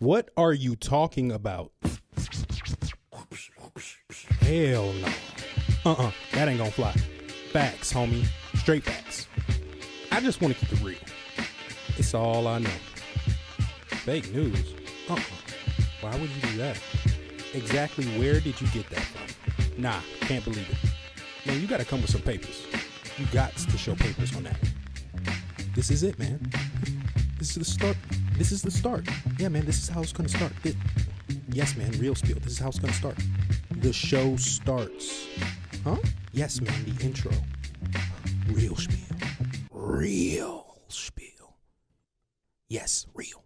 What are you talking about? Hell no. Uh-uh. That ain't gonna fly. Facts, homie. Straight facts. I just want to keep it real. It's all I know. Fake news? Uh-uh. Why would you do that? Exactly where did you get that from? Nah, can't believe it. Man, you gotta come with some papers. You got to show papers on that. This is it, man. This is the start. This is the start. Yeah, man, this is how it's gonna start. It- yes, man, real spiel. This is how it's gonna start. The show starts. Huh? Yes, man, the intro. Real spiel. Real spiel. Yes, real.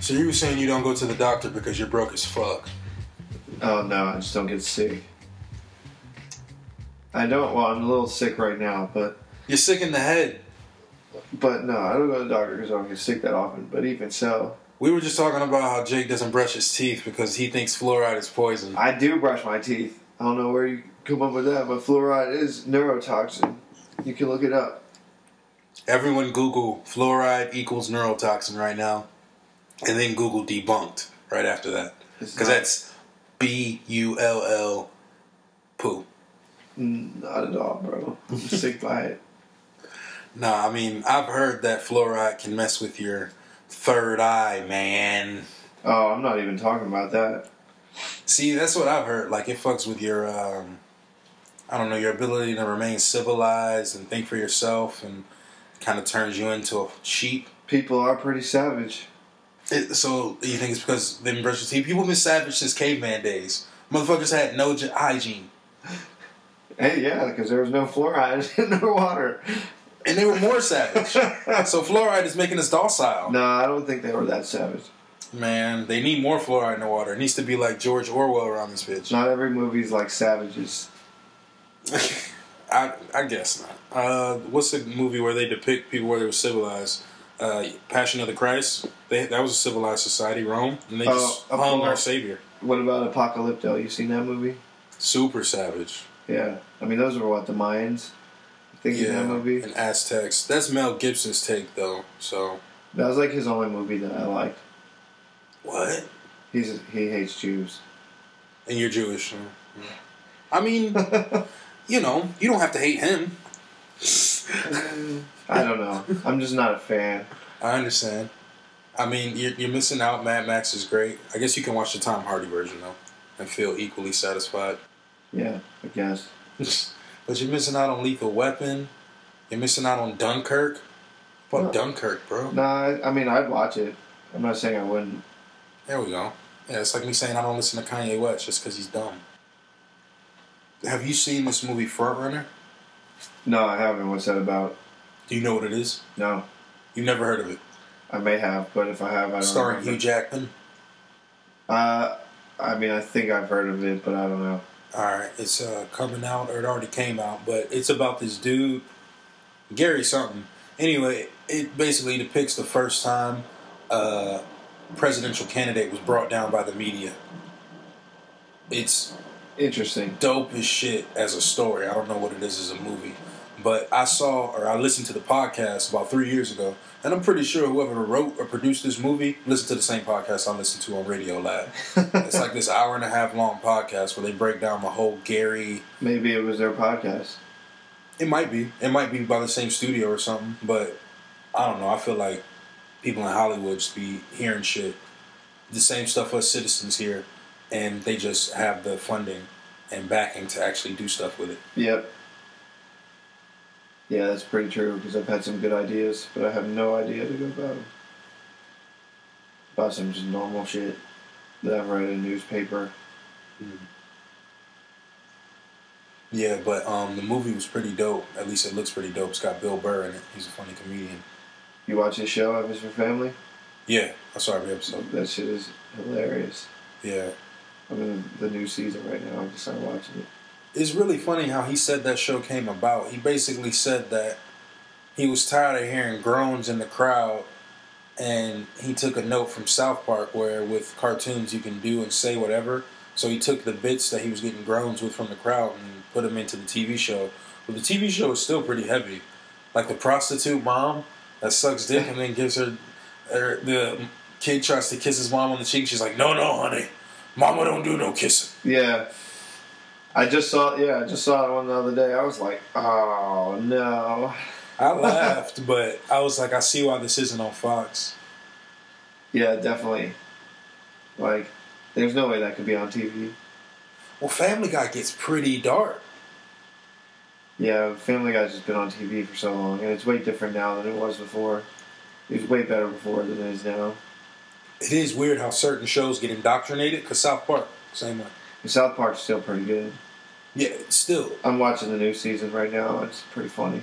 So you were saying you don't go to the doctor because you're broke as fuck. Oh no, I just don't get sick. I don't. Well, I'm a little sick right now, but You're sick in the head. but no, I don't go to the doctor because I don't get sick that often. But even so, We were just talking about how Jake doesn't brush his teeth because he thinks fluoride is poison. I do brush my teeth. I don't know where you come up with that, but fluoride is neurotoxin. You can look it up. Everyone Google fluoride equals neurotoxin right now, and then Google debunked right after that because that's B U L L poo. Not at all, bro. I'm sick by it. Nah, I mean I've heard that fluoride can mess with your third eye, man. Oh, I'm not even talking about that. See, that's what I've heard. Like it fucks with your, um, I don't know, your ability to remain civilized and think for yourself, and kind of turns you into a sheep. People are pretty savage. It, so you think it's because they brush their teeth? People have been savage since caveman days. Motherfuckers had no hygiene, Hey, yeah, because there was no fluoride in their water. And they were more savage. So fluoride is making us docile. No, I don't think they were that savage. Man, they need more fluoride in the water. It needs to be like George Orwell around this bitch. Not every movie's like savages. I I guess not. Uh, what's the movie where they depict people where they were civilized? Uh, Passion of the Christ. They, that was a civilized society, Rome, and they Oh, just of hung our savior. What about Apocalypto? You seen that movie? Super savage. Yeah. I mean, those were what the Mayans. In that movie. and Aztecs. That's Mel Gibson's take, though. So That was like his only movie that I liked. what? He's he hates Jews. And you're Jewish. huh? I mean, you know, you don't have to hate him. I don't know. I'm just not a fan. I understand. I mean, you're, you're missing out. Mad Max is great. I guess you can watch the Tom Hardy version though, and feel equally satisfied. Yeah, I guess. but you're missing out on Lethal Weapon. You're missing out on Dunkirk. Fuck No. Dunkirk, bro. Nah, I, mean, I'd watch it. I'm not saying I wouldn't. There we go. Yeah, it's like me saying I don't listen to Kanye West just because he's dumb. Have you seen this movie Frontrunner? No, I haven't. What's that about? Do you know what it is? No, You've never heard of it. I may have, but if I have, I don't Starring remember. Hugh Jackman. Uh, I mean, I think I've heard of it, but I don't know. All right, it's uh, coming out, or it already came out, but it's about this dude, Gary something. Anyway, it basically depicts the first time a presidential candidate was brought down by the media. It's Interesting. dope as shit as a story. I don't know what it is as a movie, but I saw or I listened to the podcast about three years ago, and I'm pretty sure whoever wrote or produced this movie listened to the same podcast I listened to on Radiolab. it's like this hour and a half long podcast where they break down the whole Gary. Maybe it was their podcast. It might be, it might be by the same studio or something, but I don't know. I feel like people in Hollywood just be hearing shit, the same stuff us citizens hear, and they just have the funding and backing to actually do stuff with it. Yep. Yeah, that's pretty true because I've had some good ideas, but I have no idea to go about them. About some just normal shit that I've read in a newspaper. Yeah, but um, the movie was pretty dope. At least it looks pretty dope. It's got Bill Burr in it. He's a funny comedian. You watch this show, is for Family? Yeah, I saw every episode. That shit is hilarious. Yeah, I'm in the new season right now. I just started watching it. It's really funny how he said that show came about. He basically said that he was tired of hearing groans in the crowd, and he took a note from South Park where with cartoons you can do and say whatever. So he took the bits that he was getting groans with from the crowd and put them into the TV show. But the TV show is still pretty heavy. Like the prostitute mom, that sucks dick and then gives her, her the kid tries to kiss his mom on the cheek. She's like, "No, no, honey, mama don't do no kissing." Yeah. I just saw yeah, I just saw one the other day. I was like, oh no. I laughed, but I was like, I see why this isn't on Fox. Yeah, definitely. Like, there's no way that could be on TV. Well, Family Guy gets pretty dark. Yeah, Family Guy's just been on TV for so long, and it's way different now than it was before. It was way better before than it is now. It is weird how certain shows get indoctrinated. Cause South Park, same way. South Park's still pretty good. Yeah, it's still, I'm watching the new season right now. It's pretty funny.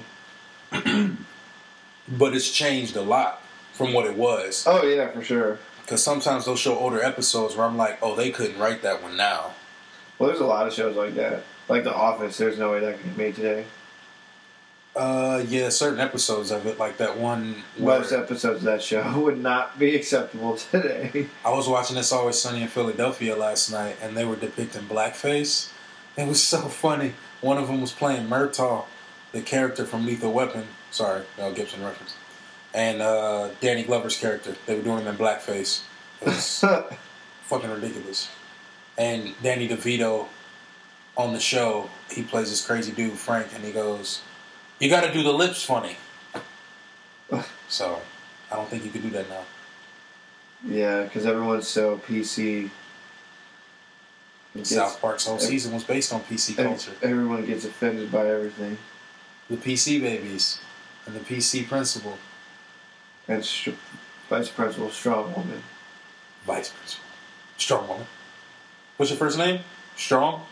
but it's changed a lot from what it was. Oh yeah, for sure. Because sometimes they'll show older episodes where I'm like, oh, they couldn't write that one now. Well, there's a lot of shows like that. Like The Office, there's no way that could be made today. Uh, yeah, certain episodes of it, like that one. Where Most episodes of that show would not be acceptable today. I was watching It's Always Sunny in Philadelphia last night, and they were depicting blackface. It was so funny. One of them was playing Murtaugh, the character from Lethal Weapon. Sorry, Mel Gibson reference. And uh, Danny Glover's character. They were doing him in blackface. It was fucking ridiculous. And Danny DeVito on the show, he plays this crazy dude, Frank, and he goes, You gotta do the lips funny. so, I don't think you can do that now. yeah, because everyone's so PC. Gets- South Park's whole ev- season was based on PC culture. Everyone gets offended by everything. The PC babies and the PC principal, And str- Vice Principal Strong Woman. vice principal, strong woman. What's your first name? Strong.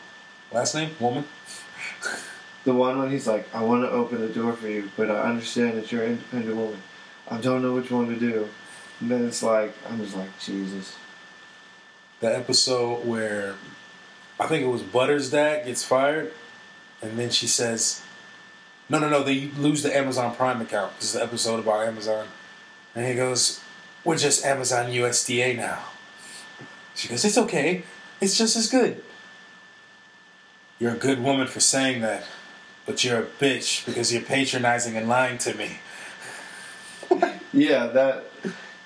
Last name? Woman. The one when he's like, I want to open the door for you, but I understand that you're an independent woman. I don't know which one to do. And then it's like, I'm just like, Jesus. The episode where I think it was Butters' dad gets fired, and then she says, "No, no, no, they lose the Amazon Prime account." This is the episode about Amazon, and he goes, "We're just Amazon USDA now." She goes, "It's okay. It's just as good." You're a good woman for saying that, but you're a bitch because you're patronizing and lying to me. Yeah, that.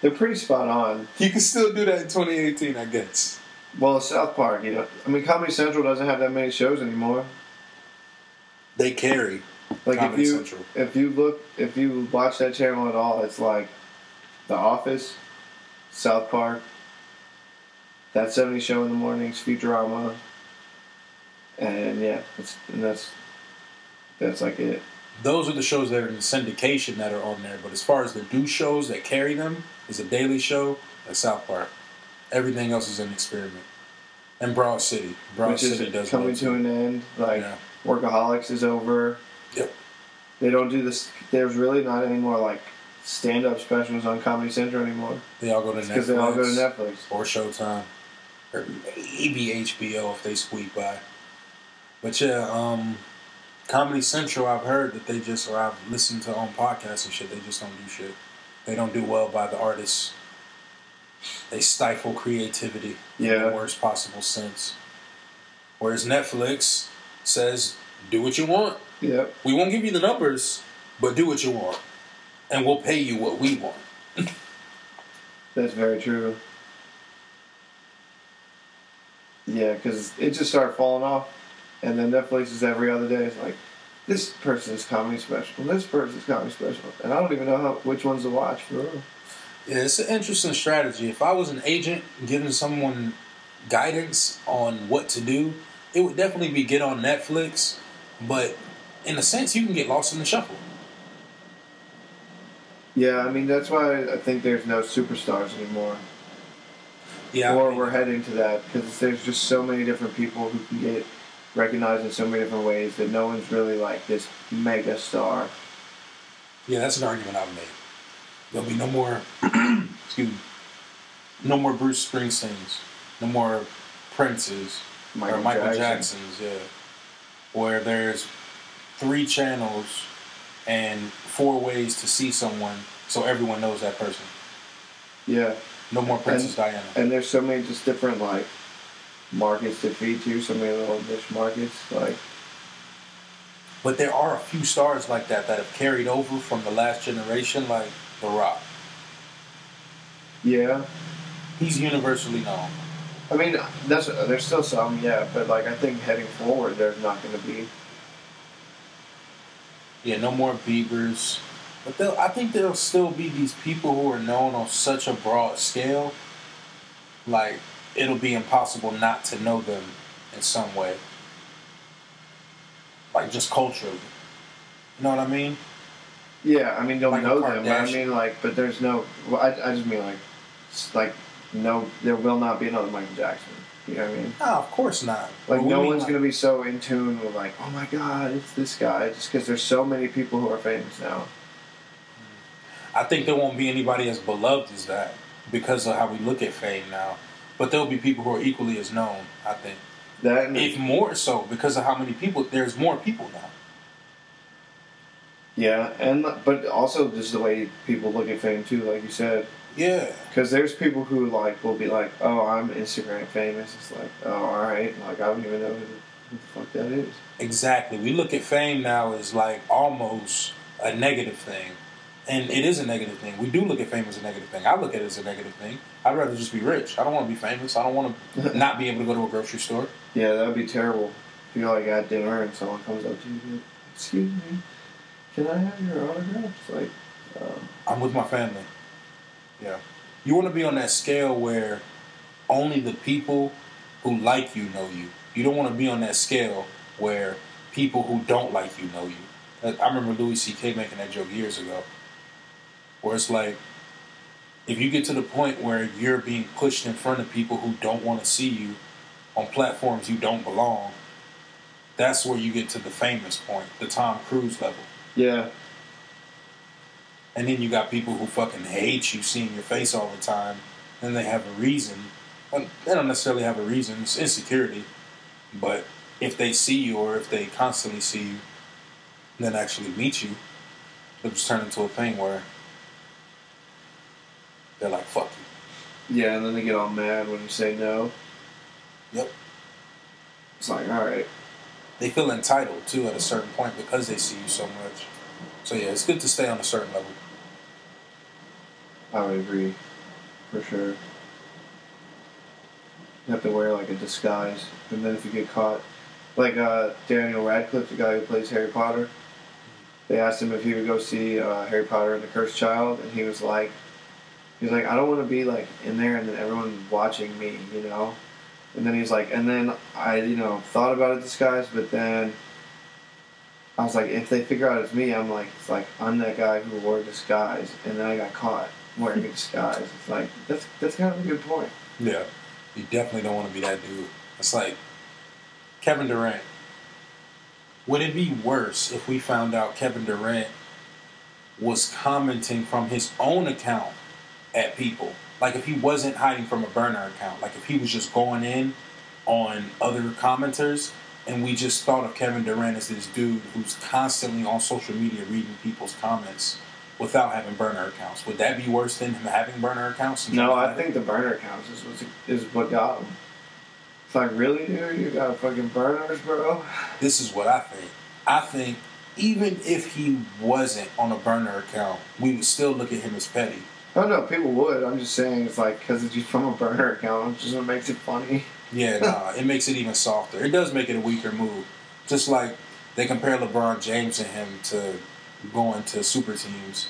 They're pretty spot on. You can still do that in 2018, I guess. Well, South Park, you know. I mean, Comedy Central doesn't have that many shows anymore. They carry. Like Comedy if you Central. if you look if you watch that channel at all, it's like The Office, South Park, That 70 Show in the Mornings, Futurama, and yeah, and that's that's like it. those are the shows that are in syndication that are on there. But as far as the do shows that carry them, is a Daily Show and South Park. Everything else is an experiment. And Broad City, Broad which City is does coming to an end. Like Yeah. Workaholics is over. Yep. They don't do this. There's really not any more like stand-up specials on Comedy Central anymore They all go to Netflix because they all go to Netflix. or Showtime or maybe HBO if they squeak by. But yeah, um, Comedy Central. I've heard that they just or I've listened to on podcasts and shit. They just don't do shit. They don't do well by the artists. They stifle creativity in Yeah. the worst possible sense. Whereas Netflix says, "Do what you want. We won't give you the numbers, but do what you want, and we'll pay you what we want." That's very true. Yeah, because it just started falling off, and then Netflix is every other day. It's like this person's comedy special, and this person's comedy special, and I don't even know how, which ones to watch for real. Yeah, it's an interesting strategy. If I was an agent giving someone guidance on what to do, it would definitely be get on Netflix. But in a sense, you can get lost in the shuffle. Yeah, I mean that's why I think there's no superstars anymore, Yeah, or we're heading to that because there's just so many different people who can get recognized in so many different ways that no one's really like this mega star. yeah, that's an argument I've made. There'll be no more, excuse me, no more Bruce Springsteens, no more Princes, Michael or Michael Jackson. Jacksons, yeah. Where there's three channels and four ways to see someone, so everyone knows that person. Yeah, No more Princess Diana. and there's so many just different like markets to feed to, some of the little niche markets. Like But there are a few stars like that that have carried over from the last generation, like The Rock. Yeah. He's universally known. I mean, that's there's still some, yeah, but like I think heading forward, there's not going to be. Yeah, no more Biebers. But they'll, I think there'll still be these people who are known on such a broad scale. Like, it'll be impossible not to know them in some way. Like, just culturally. You know what I mean? Yeah, I mean, you'll Like know them. But I mean, like, but there's no. Well, I, I just mean like, like, no, there will not be another Michael Jackson. You know what I mean? No, of course not. Like, no one's like- gonna be so in tune with like, oh my god, it's this guy, just because there's so many people who are famous now. I think there won't be anybody as beloved as that because of how we look at fame now. But there'll be people who are equally as known, I think. That If more so, because of how many people, there's more people now. yeah, and but also just the way people look at fame too, like you said, Yeah. because there's people who like will be like, oh, I'm Instagram famous. It's like, oh, all right, like I don't even know who the, who the fuck that is. Exactly. We look at fame now as like almost a negative thing. And it is a negative thing. We do look at fame as a negative thing. I look at it as a negative thing. I'd rather just be rich. I don't want to be famous. I don't want to not be able to go to a grocery store. Yeah, that'd be terrible. If you're like at dinner and someone comes up to you, and, excuse me, can I have your autograph? It's like, um, I'm with my family. Yeah. You want to be on that scale where only the people who like you know you. You don't want to be on that scale where people who don't like you know you. I remember Louis C.K. making that joke years ago. Where it's like, if you get to the point where you're being pushed in front of people who don't want to see you on platforms you don't belong, that's where you get to the famous point, the Tom Cruise level. yeah, And then you got people who fucking hate you seeing your face all the time. And they have a reason. Well, they don't necessarily have a reason. It's insecurity. But if they see you or if they constantly see you, then actually meet you, it'll just turn into a thing where they're like, fuck you. yeah, and then they get all mad when you say no. Yep. It's like, all right, They feel entitled too at a certain point because they see you so much. So yeah, it's good to stay on a certain level. I would agree, for sure. You have to wear like a disguise, and then if you get caught, like uh, Daniel Radcliffe, the guy who plays Harry Potter, they asked him if he would go see uh, Harry Potter and the Cursed Child, and he was like, he was like, I don't want to be like in there and then everyone watching me, you know. And then he's like, and then I, you know, thought about a disguise, but then I was like, if they figure out it's me, I'm like, it's like I'm that guy who wore a disguise, and then I got caught wearing a disguise. It's like that's that's kind of a good point. Yeah. You definitely don't want to be that dude. It's like Kevin Durant. Would it be worse if we found out Kevin Durant was commenting from his own account at people? Like if he wasn't hiding from a burner account, like if he was just going in on other commenters and we just thought of Kevin Durant as this dude who's constantly on social media reading people's comments without having burner accounts. Would that be worse than him having burner accounts? No, I think the burner accounts is what is what got him. It's like really, dude, you got fucking burners, bro. this is what I think. I think even if he wasn't on a burner account, we would still look at him as petty. Oh no, people would. I'm just saying it's like because it's from a burner account, it's just what makes it funny. Yeah, nah, it makes it even softer. It does make it a weaker move. Just like they compare LeBron James and him to going to super teams,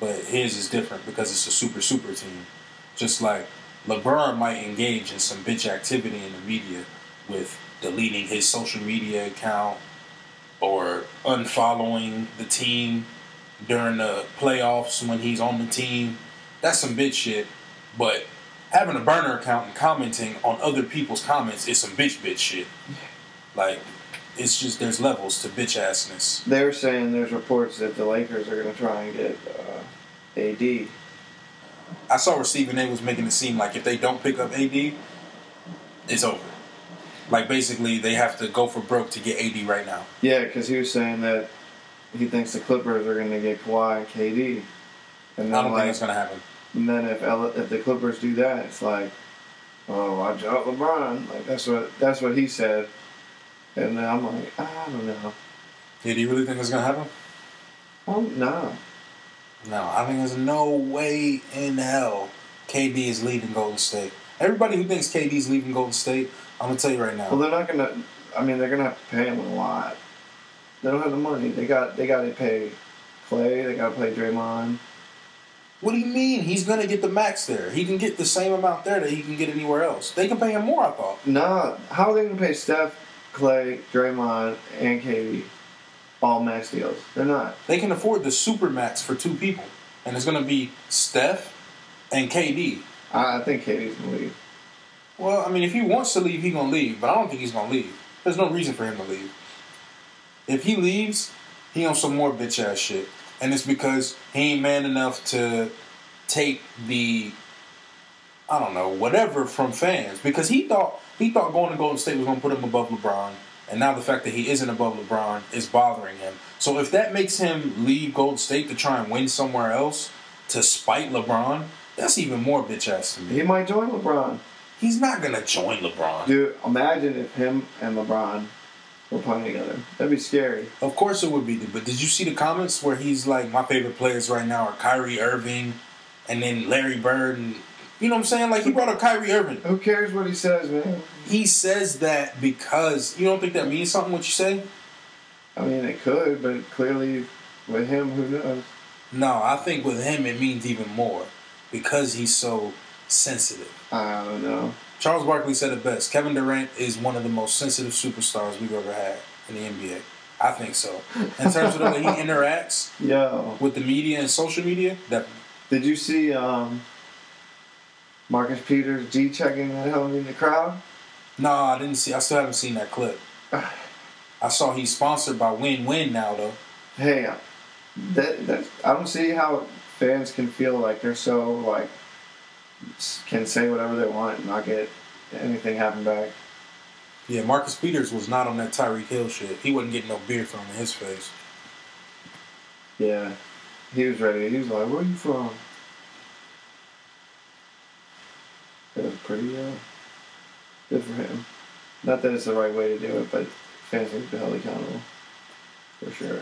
but his is different because it's a super super team. Just like LeBron might engage in some bitch activity in the media with deleting his social media account or unfollowing the team during the playoffs when he's on the team. That's some bitch shit. But having a burner account and commenting on other people's comments is some bitch bitch shit. Like, it's just there's levels to bitch assness. They're saying there's reports that the Lakers are going to try and get uh, AD. I saw where Stephen A was making it seem like if they don't pick up AD, it's over. Like basically they have to go for broke to get AD right now. Yeah, because he was saying that he thinks the Clippers are going to get Kawhi and KD. And I don't like, think it's gonna happen. And then if L- if the Clippers do that, it's like, oh, watch out, LeBron. Like that's what that's what he said. And then I'm like, I don't know. Yeah, do you really think it's gonna happen? Oh no. No, I think there's no way in hell KD is leaving Golden State. Everybody who thinks KD is leaving Golden State, I'm gonna tell you right now. Well, they're not gonna. I mean, they're gonna have to pay him a lot. They don't have the money. They got. They got to pay Clay. They got to pay Draymond. What do you mean? He's gonna get the max there. He can get the same amount there that he can get anywhere else. They can pay him more. I thought. Nah, how are they gonna pay Steph, Clay, Draymond, and KD all max deals? They're not. They can afford the super max for two people, and it's gonna be Steph and KD. I, I think KD's gonna leave. Well, I mean, if he wants to leave, he's gonna leave. But I don't think he's gonna leave. There's no reason for him to leave. If he leaves, he on some more bitch ass shit, and it's because he ain't man enough to take the, I don't know, whatever from fans. Because he thought he thought going to Golden State was gonna put him above LeBron, and now the fact that he isn't above LeBron is bothering him. So if that makes him leave Golden State to try and win somewhere else to spite LeBron, that's even more bitch ass to me. He might join LeBron. He's not gonna join LeBron. Dude, imagine if him and LeBron were playing together. That'd be scary. Of course it would be. But did you see the comments where he's like, my favorite players right now are Kyrie Irving, and then Larry Bird, and you know what I'm saying? Like he brought up Kyrie Irving. Who cares what he says, man? He says that because you don't think that means something. What you say? I mean, it could, but clearly with him, who knows? No, I think with him it means even more because he's so sensitive. I don't know. Charles Barkley said it best. Kevin Durant is one of the most sensitive superstars we've ever had in the NBA. I think so. In terms of the way he interacts Yo, with the media and social media, that did you see um, Marcus Peters G checking home in the crowd? No, I didn't see. I still haven't seen that clip. I saw he's sponsored by Win Win now, though. Hey, that, that I don't see how fans can feel like they're so like can say whatever they want and not get anything happen back. Yeah, Marcus Peters was not on that Tyreek Hill shit. He wasn't getting no beer thrown in his face. Yeah, he was ready. He was like, "Where are you from?" It was pretty uh, good for him. Not that it's the right way to do it, but fans need to be held accountable for sure.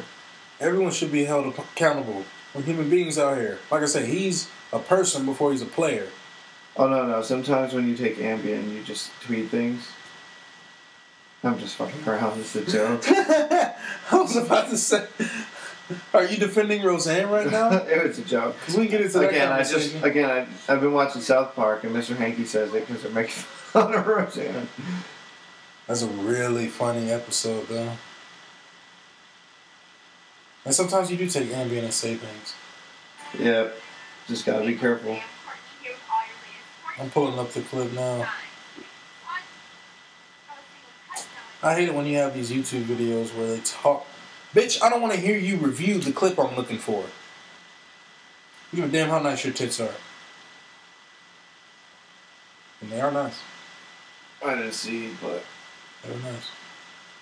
Everyone should be held accountable. We're human beings out here. Like I said, he's a person before he's a player. Oh no, no. Sometimes when you take Ambien, you just tweet things. I'm just fucking around. It's a joke. I was about to say, are you defending Roseanne right now? it was a joke. Because we get into that Again, I just again I, I've been watching South Park and Mr. Hanky says it because they're making fun of Roseanne. That's a really funny episode, though. And sometimes you do take Ambien and say things. Yeah, just gotta be careful. I'm pulling up the clip now. I hate it when you have these YouTube videos where they talk. Bitch, I don't want to hear you review the clip I'm looking for. You give a damn how nice your tits are. And they are nice. I didn't see, but They're nice.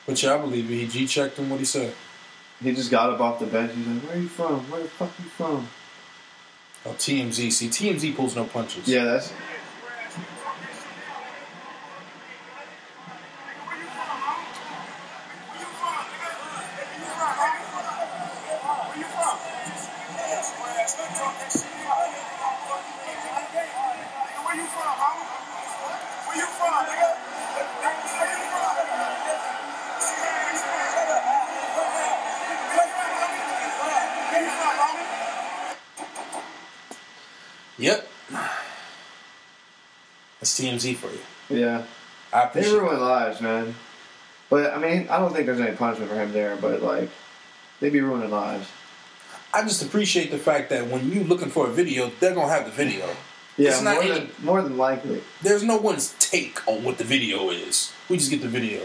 But yeah, I believe. He G checked him what he said. he just got up off the bench. He's like, "Where you from? Where the fuck you from?" Oh, TMZ. See, TMZ pulls no punches. Yeah, that's For you. yeah. I They appreciate ruin lives, man. But I mean, I don't think there's any punishment for him there. But like, they be ruining lives. I just appreciate the fact that when you're looking for a video, they're gonna have the video. Yeah, It's not more any- than more than likely. There's no one's take on what the video is. We just get the video.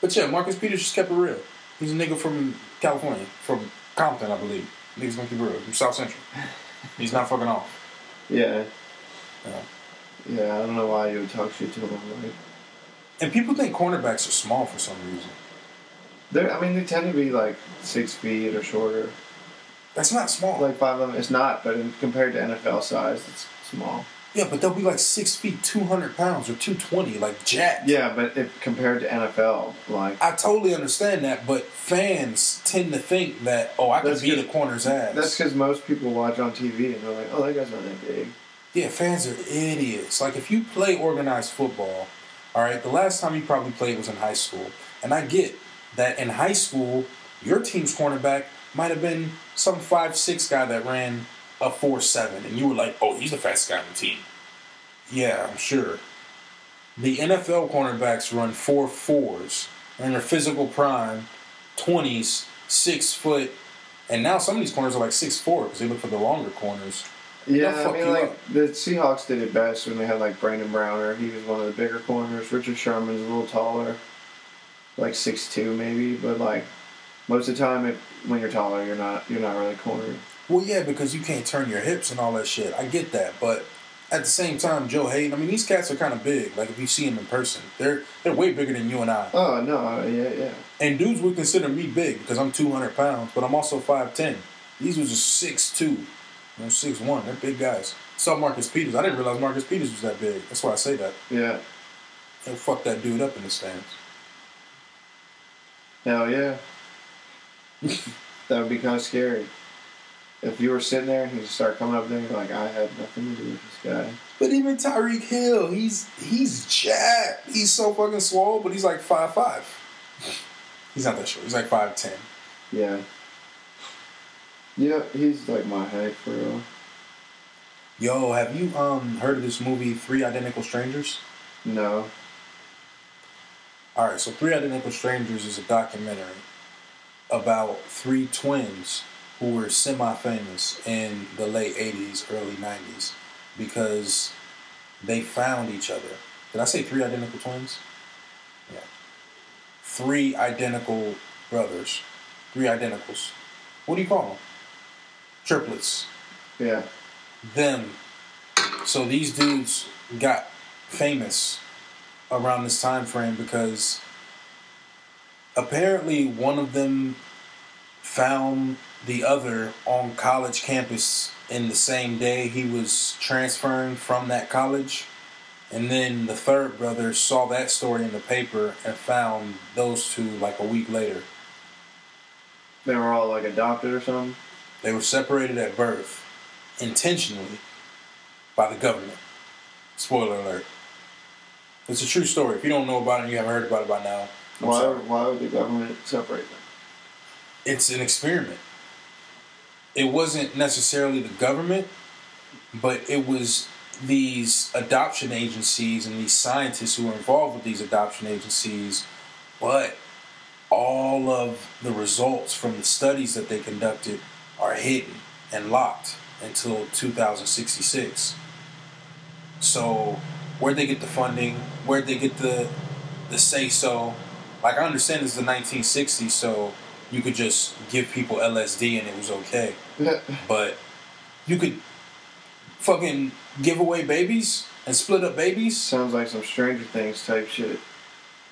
But yeah, Marcus Peters just kept it real. He's a nigga from California, from Compton, I believe. Niggas gonna keep it real, from South Central. He's not fucking off. Yeah. Yeah. Yeah, I don't know why you would talk shit to him. Like, And people think cornerbacks are small for some reason. they're, I mean, they tend to be like six feet or shorter, That's not small. like five eleven. It's not, but in, compared to NFL size, it's small. Yeah, but they'll be like six feet, two hundred pounds, or two twenty, like jack. Yeah, but if compared to NFL, like I totally understand that, but fans tend to think that oh, I can That's beat a corner's ass. that's because most people watch on TV and they're like, "Oh, that guy's not that big." Yeah, fans are idiots. Like if you play organized football, all right, the last time you probably played was in high school. And I get that in high school, your team's cornerback might have been some five six guy that ran a four seven, and you were like, oh, he's the fastest guy on the team. Yeah, I'm sure. The NFL cornerbacks run four fours in their physical prime, twenties, six foot, and now some of these corners are like six four because they look for the longer corners. Yeah, They'll I mean, like up. the Seahawks did it best when they had like Brandon Browner. He was one of the bigger corners. Richard Sherman's a little taller, like six two maybe, but like most of the time, it, when you're taller, you're not you're not really cornering. Well, yeah, because you can't turn your hips and all that shit. I get that, but at the same time, Joe Haden. I mean, these cats are kind of big. Like if you see them in person, they're they're way bigger than you and I. Oh no, uh, yeah, yeah. And dudes would consider me big because I'm 200 pounds, but I'm also 5'10. These was just 6'2", you know, 6'1". They're big guys. Saw Marcus Peters. I didn't realize Marcus Peters was that big. That's why I say that. Yeah, He'll fuck that dude up in the stands. hell yeah. that would be kind of scary. If you were sitting there and he just started coming up there, you're like, I had nothing to do with this guy. But even Tyreek Hill, he's he's jacked. He's so fucking swole, but he's like five five. He's not that short. He's like five ten. Yeah. Yeah, he's like my height for real. Yo, have you um heard of this movie Three Identical Strangers? No. All right, so Three Identical Strangers is a documentary about three twins who were semi-famous in the late '80s, early '90s because they found each other. Did I say three identical twins? Yeah. Three identical brothers. Three identicals. What do you call them? Triplets. Yeah. them. So these dudes got famous around this time frame because apparently one of them found the other on college campus in the same day he was transferring from that college. And then the third brother saw that story in the paper and found those two like a week later. They were all like adopted or something. They were separated at birth intentionally by the government. Spoiler alert. It's a true story. If you don't know about it you haven't heard about it by now, I'm Why, sorry. why would the government separate them? It's an experiment. It wasn't necessarily the government, but it was these adoption agencies and these scientists who were involved with these adoption agencies, but all of the results from the studies that they conducted are hidden and locked until 2066. So, where'd they get the funding? Where'd they get the the say so? Like I understand is the 1960s, so you could just give people LSD and it was okay. But you could fucking give away babies and split up babies, Sounds like some Stranger Things type shit.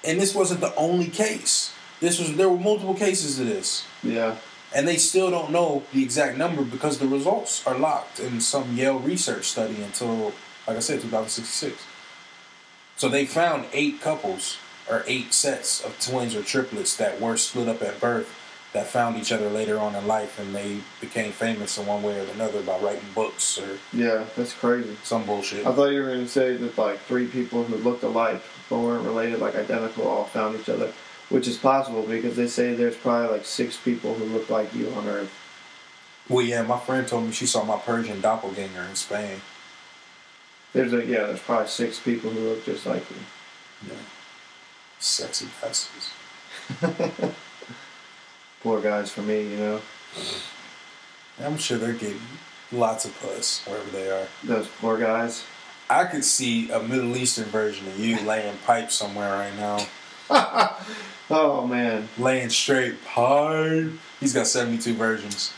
and this wasn't the only case. This was there were multiple cases of this. Yeah. And they still don't know the exact number because the results are locked in some Yale research study until, like I said, 2066. So they found eight couples or eight sets of twins or triplets that were split up at birth that found each other later on in life and they became famous in one way or another by writing books or Yeah, that's crazy. some bullshit. I thought you were going to say that like three people who looked alike but weren't related, like identical, all found each other, which is possible because they say there's probably like six people who look like you on Earth. Well, yeah, my friend told me she saw my Persian doppelganger in Spain. There's a yeah, there's probably six people who look just like you. Yeah. Sexy bastards. Poor guys for me, you know. I'm sure they're getting lots of puss wherever they are. Those poor guys. I could see a Middle Eastern version of you laying pipe somewhere right now. Oh man, Laying straight hard. He's got 72 versions.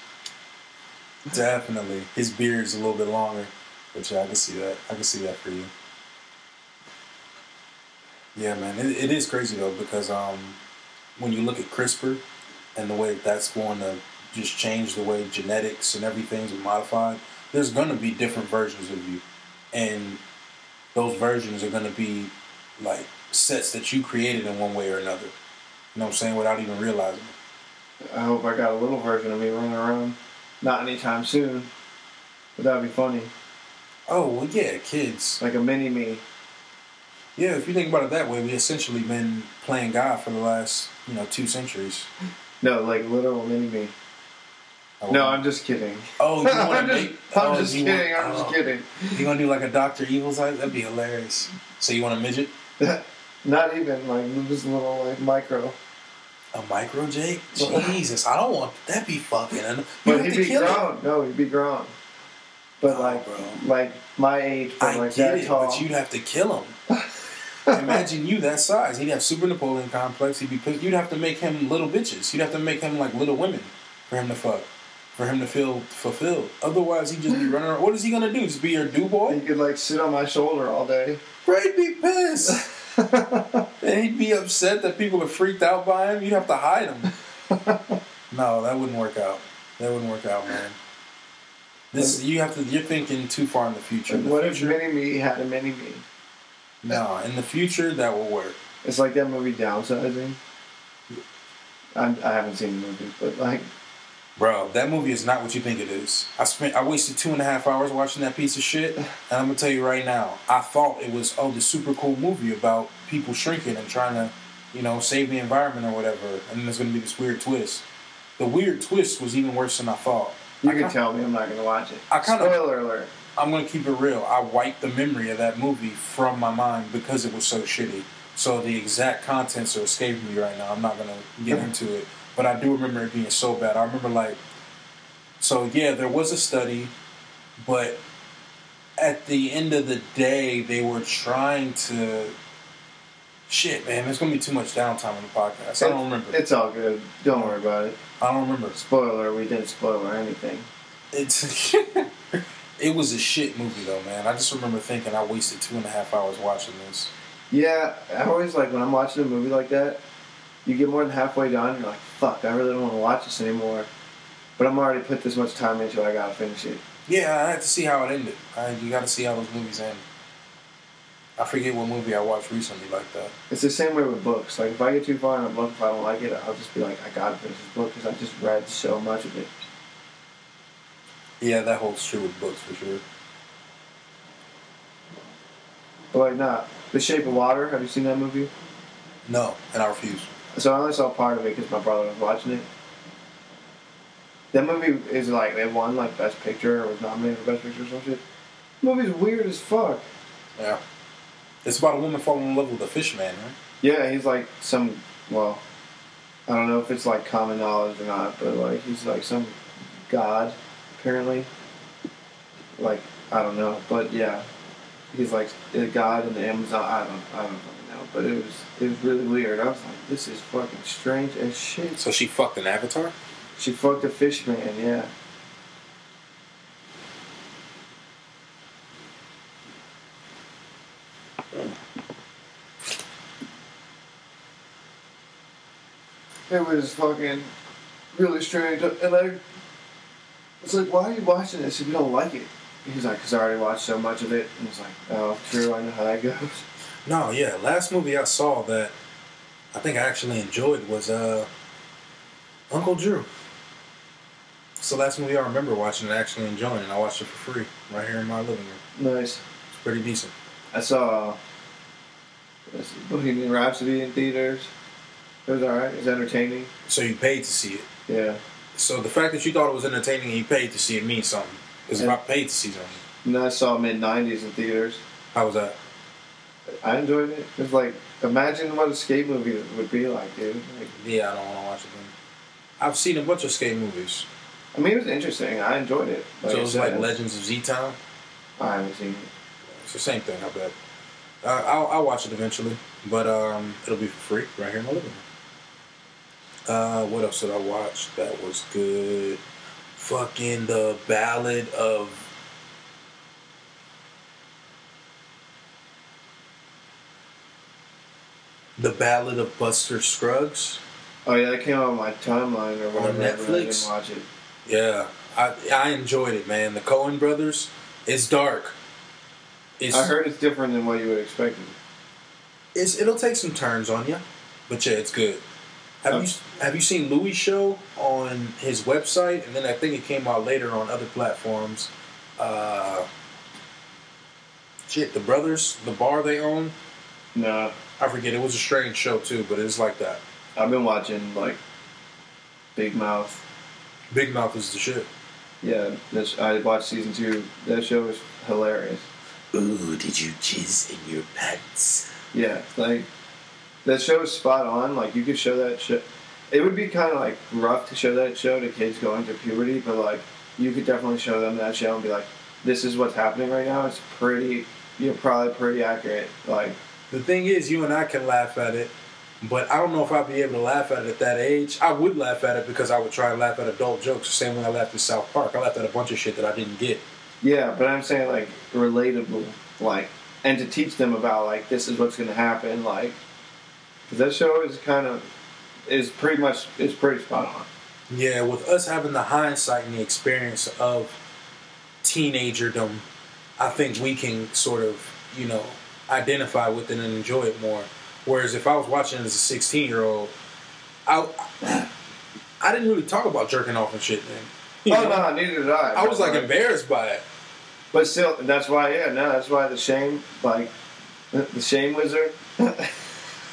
Definitely. His beard's a little bit longer. But yeah, I can see that. I can see that for you. Yeah, man. It, it is crazy though because um, when you look at CRISPR and the way that that's going to just change the way genetics and everything's modified, there's going to be different versions of you. and those versions are gonna be like sets that you created in one way or another. You know what I'm saying? Without even realizing. it. I hope I got a little version of me running around. Not anytime soon. But that'd be funny. Oh well, yeah, kids. Like a mini me. Yeah, if you think about it that way, we essentially been playing God for the last you know two centuries. No, like literal mini me. Oh, No, I'm just kidding. Oh, you want to just, make? I'm oh, just kidding. want- I'm just oh. kidding. You gonna do like a Doctor Evil type? That'd be hilarious. So you want a midget? Not even like just a little like micro. A micro Jake? Jesus, I don't want that'd be fucking. You But he'd be kill him. grown. No, he'd be grown. But Oh, like, bro. like my age, but I like get that it, tall. but you'd have to kill him. Imagine you that size. He'd have super Napoleon complex. He'd be. pissed. You'd have to make him little bitches. You'd have to make him like little women for him to fuck, for him to feel fulfilled. Otherwise, he'd just be running around. What is he gonna do? Just be your do boy? he could like sit on my shoulder all day. He'd be pissed. and he'd be upset that people are freaked out by him. You'd have to hide him. no, that wouldn't work out. That wouldn't work out, man. This is you have to. You're thinking too far in the future. In the what if future, mini me had a mini me? no, in the future that will work. It's like that movie Downsizing. I, I haven't seen the movie, but like, Bro, that movie is not what you think it is. I spent I wasted two and a half hours watching that piece of shit, and I'm gonna tell you right now, I thought it was oh the super cool movie about people shrinking and trying to, you know, save the environment or whatever, and then there's gonna be this weird twist. The weird twist was even worse than I thought. you I can kin- tell me I'm not gonna watch it. I kinda- Spoiler alert. I'm gonna keep it real. I wiped the memory of that movie from my mind because it was so shitty. So the exact contents are escaping me right now. I'm not gonna get into it, but I do remember it being so bad. I remember like, so yeah, there was a study, but at the end of the day, they were trying to. Shit, man, there's gonna be too much downtime on the podcast. I don't remember. It's all good. Don't worry about it. I don't remember. Spoiler, we didn't spoiler anything. It's it was a shit movie though, man. I just remember thinking I wasted two and a half hours watching this. Yeah, I always like when I'm watching a movie like that, you get more than halfway done, you're like, fuck, I really don't want to watch this anymore. But I'm already put this much time into it, I gotta finish it. Yeah, I had to see how it ended. I, you got to see how those movies end. I forget what movie I watched recently like that. It's the same way with books. Like, if I get too far in a book, if I don't like it, I'll just be like, I gotta finish this book because I just read so much of it. Yeah, that holds true with books for sure. But like, nah. The Shape of Water, have you seen that movie? No, and I refuse. So I only saw part of it because my brother was watching it. That movie is like, it won like Best Picture or was nominated for Best Picture or some shit. The movie's weird as fuck. Yeah, it's about a woman falling in love with a fish man, right? Yeah, he's like some. Well, I don't know if it's like common knowledge or not, but like he's like some god, apparently. Like I don't know, but yeah, he's like a god in the Amazon. I don't, I don't fucking know, but it was it was really weird. I was like, this is fucking strange as shit. So she fucked an avatar. She fucked a fish man, yeah. It was fucking really strange. And I was like, why are you watching this if you don't like it? He's like, because I already watched so much of it. And it's like, oh, true, I know how that goes. No, yeah. Last movie I saw that I think I actually enjoyed was uh Uncle Drew. It's the last movie I remember watching and actually enjoying. and I watched it for free right here in my living room. Nice. It's pretty decent. I saw it, Bohemian Rhapsody in theaters. It was alright. It was entertaining. So you paid to see it. Yeah. So the fact that you thought it was entertaining and you paid to see it means something. Because if I paid to see And then I saw mid '90s in theaters. how was that? I enjoyed it. It's like imagine what a skate movie would be like, dude. Like, Yeah, I don't want to watch it then. I've seen a bunch of skate movies. I mean, it was interesting. I enjoyed it. Like so I it's said, like Legends of Z Town. I haven't seen it. It's the same thing, I bet. Uh, I'll, I'll watch it eventually, but um, it'll be for free right here in my living room. Uh, what else did I watch that was good? Fucking the Ballad of. The Ballad of Buster Scruggs. Oh yeah, that came out on my timeline or whatever. I Netflix? didn't watch it. Yeah, I I enjoyed it, man. The Coen brothers. It's dark. It's, I heard it's different than what you would expect. it's it'll take some turns on you, but yeah, it's good. Have Um, you have you seen Louis' show on his website? And then I think it came out later on other platforms. Uh, shit, the brothers, the bar they own. No, I forget. It was a strange show too, but it's like that. I've been watching like Big Mouth. Big Mouth is the shit. Yeah, this, I watched season two. That show was hilarious. Ooh, did you jizz in your pants? Yeah, like that show is spot on. Like you could show that show. It would be kind of like rough to show that show to kids going through puberty, but like you could definitely show them that show and be like, "This is what's happening right now." It's pretty. You're probably pretty accurate. Like The thing is, you and I can laugh at it, but I don't know if I'd be able to laugh at it at that age. I would laugh at it because I would try and laugh at adult jokes the same way I laughed at South Park. I laughed at a bunch of shit that I didn't get. yeah, but I'm saying like relatable, like and to teach them about like this is what's going to happen. Like that show is kind of is pretty much is pretty spot on. Yeah, with us having the hindsight and the experience of teenagerdom, I think we can sort of, you know, identify with it and enjoy it more. Whereas if I was watching it as a 16 year old, I, I didn't really talk about jerking off and shit then. You Oh know? no, neither did I. I was like embarrassed by it. But still, that's why, yeah, no, that's why the shame, like, the the shame wizard.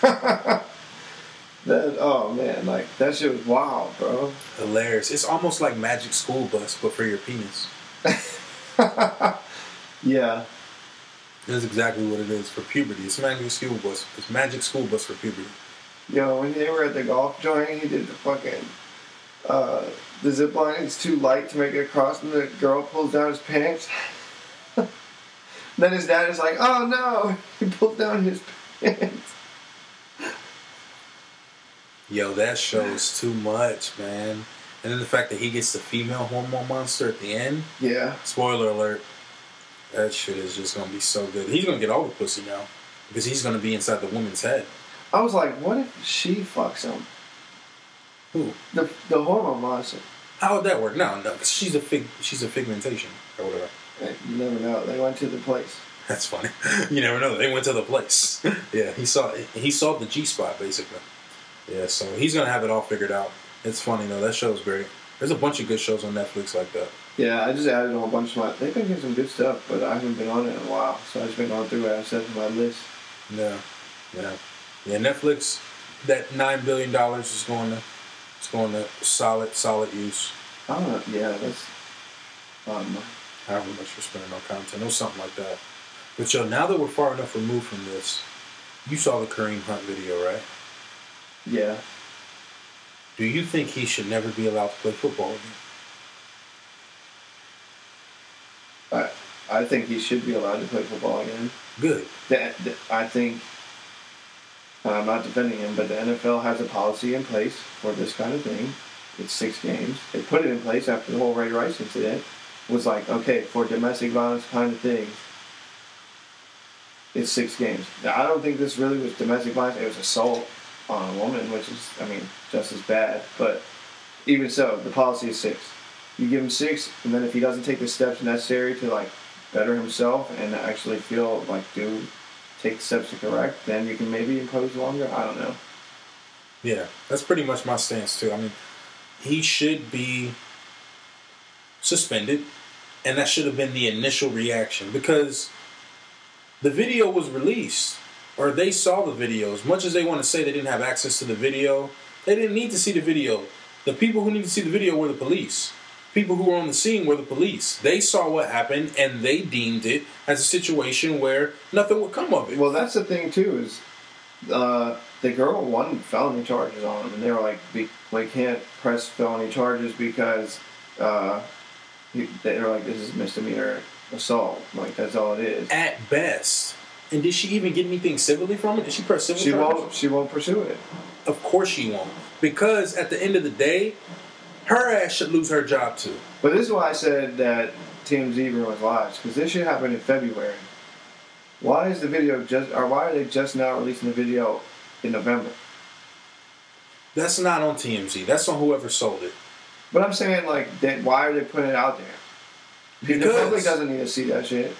that, oh man, like that shit was wild, bro. Hilarious. It's almost like Magic School Bus, but for your penis. Yeah, That's exactly what it is for puberty. It's Magic School Bus. It's Magic School Bus for puberty. yo, when they were at the golf joint, he did the fucking, uh, the zip line is too light to make it across, and the girl pulls down his pants. then his dad is like, oh no, he pulled down his pants. Yo, that shows too much, man. And then the fact that he gets the female hormone monster at the end. Yeah, Spoiler alert. That shit is just gonna be so good. He's gonna get all the pussy now. Because he's gonna be inside the woman's head. I was like, what if she fucks him? Who? The the hormone monster. How would that work? No, no, she's a fig she's a figmentation or whatever. You never know. They went to the place. That's funny. you never know. They went to the place. yeah, he saw he saw the G spot basically. Yeah, so he's gonna have it all figured out. It's funny though. That show's great. There's a bunch of good shows on Netflix like that. Yeah, I just added a whole bunch of my. They've been getting some good stuff, but I haven't been on it in a while, so I've just been going through it. I to my list. Yeah, yeah, yeah. Netflix, that nine billion dollars is going to, it's going to solid, solid use. I don't know. Yeah, that's. Um, However much you're spending on content, or something like that. But yo, now that we're far enough removed from this, you saw the Kareem Hunt video, right? Yeah, Do you think he should never be allowed to play football again? I I think he should be allowed to play football again. Good. The, I think. I'm not defending him, but the NFL has a policy in place for this kind of thing. It's six games. They put it in place after the whole Ray Rice incident. Was like, okay, for domestic violence kind of thing, it's six games. Now, I don't think this really was domestic violence. It was assault on a woman, which is, I mean, just as bad. But even so, the policy is six. You give him six, and then if he doesn't take the steps necessary to like better himself and actually feel like do take the steps to correct, then you can maybe impose longer. I don't know. Yeah, that's pretty much my stance too. I mean, he should be suspended, and that should have been the initial reaction because the video was released, or they saw the video. As much as they want to say they didn't have access to the video, they didn't need to see the video. The people who need to see the video were the police. People who were on the scene were the police. They saw what happened and they deemed it as a situation where nothing would come of it. Well, that's the thing too is uh, the girl won felony charges on him, and they were like, "We we can't press felony charges because uh, they were like, this is misdemeanor assault. Like that's all it is." at best. And did she even get anything civilly from it? Did she press civil She charges? won't. She won't pursue it. Of course she won't. Because at the end of the day, her ass should lose her job too. But this is why I said that TMZ ruins lives because this should happen in February. Why is the video just, or why are they just now releasing the video in November? That's not on TMZ. That's on whoever sold it. But I'm saying like, they, why are they putting it out there? The Because- public doesn't need to see that shit.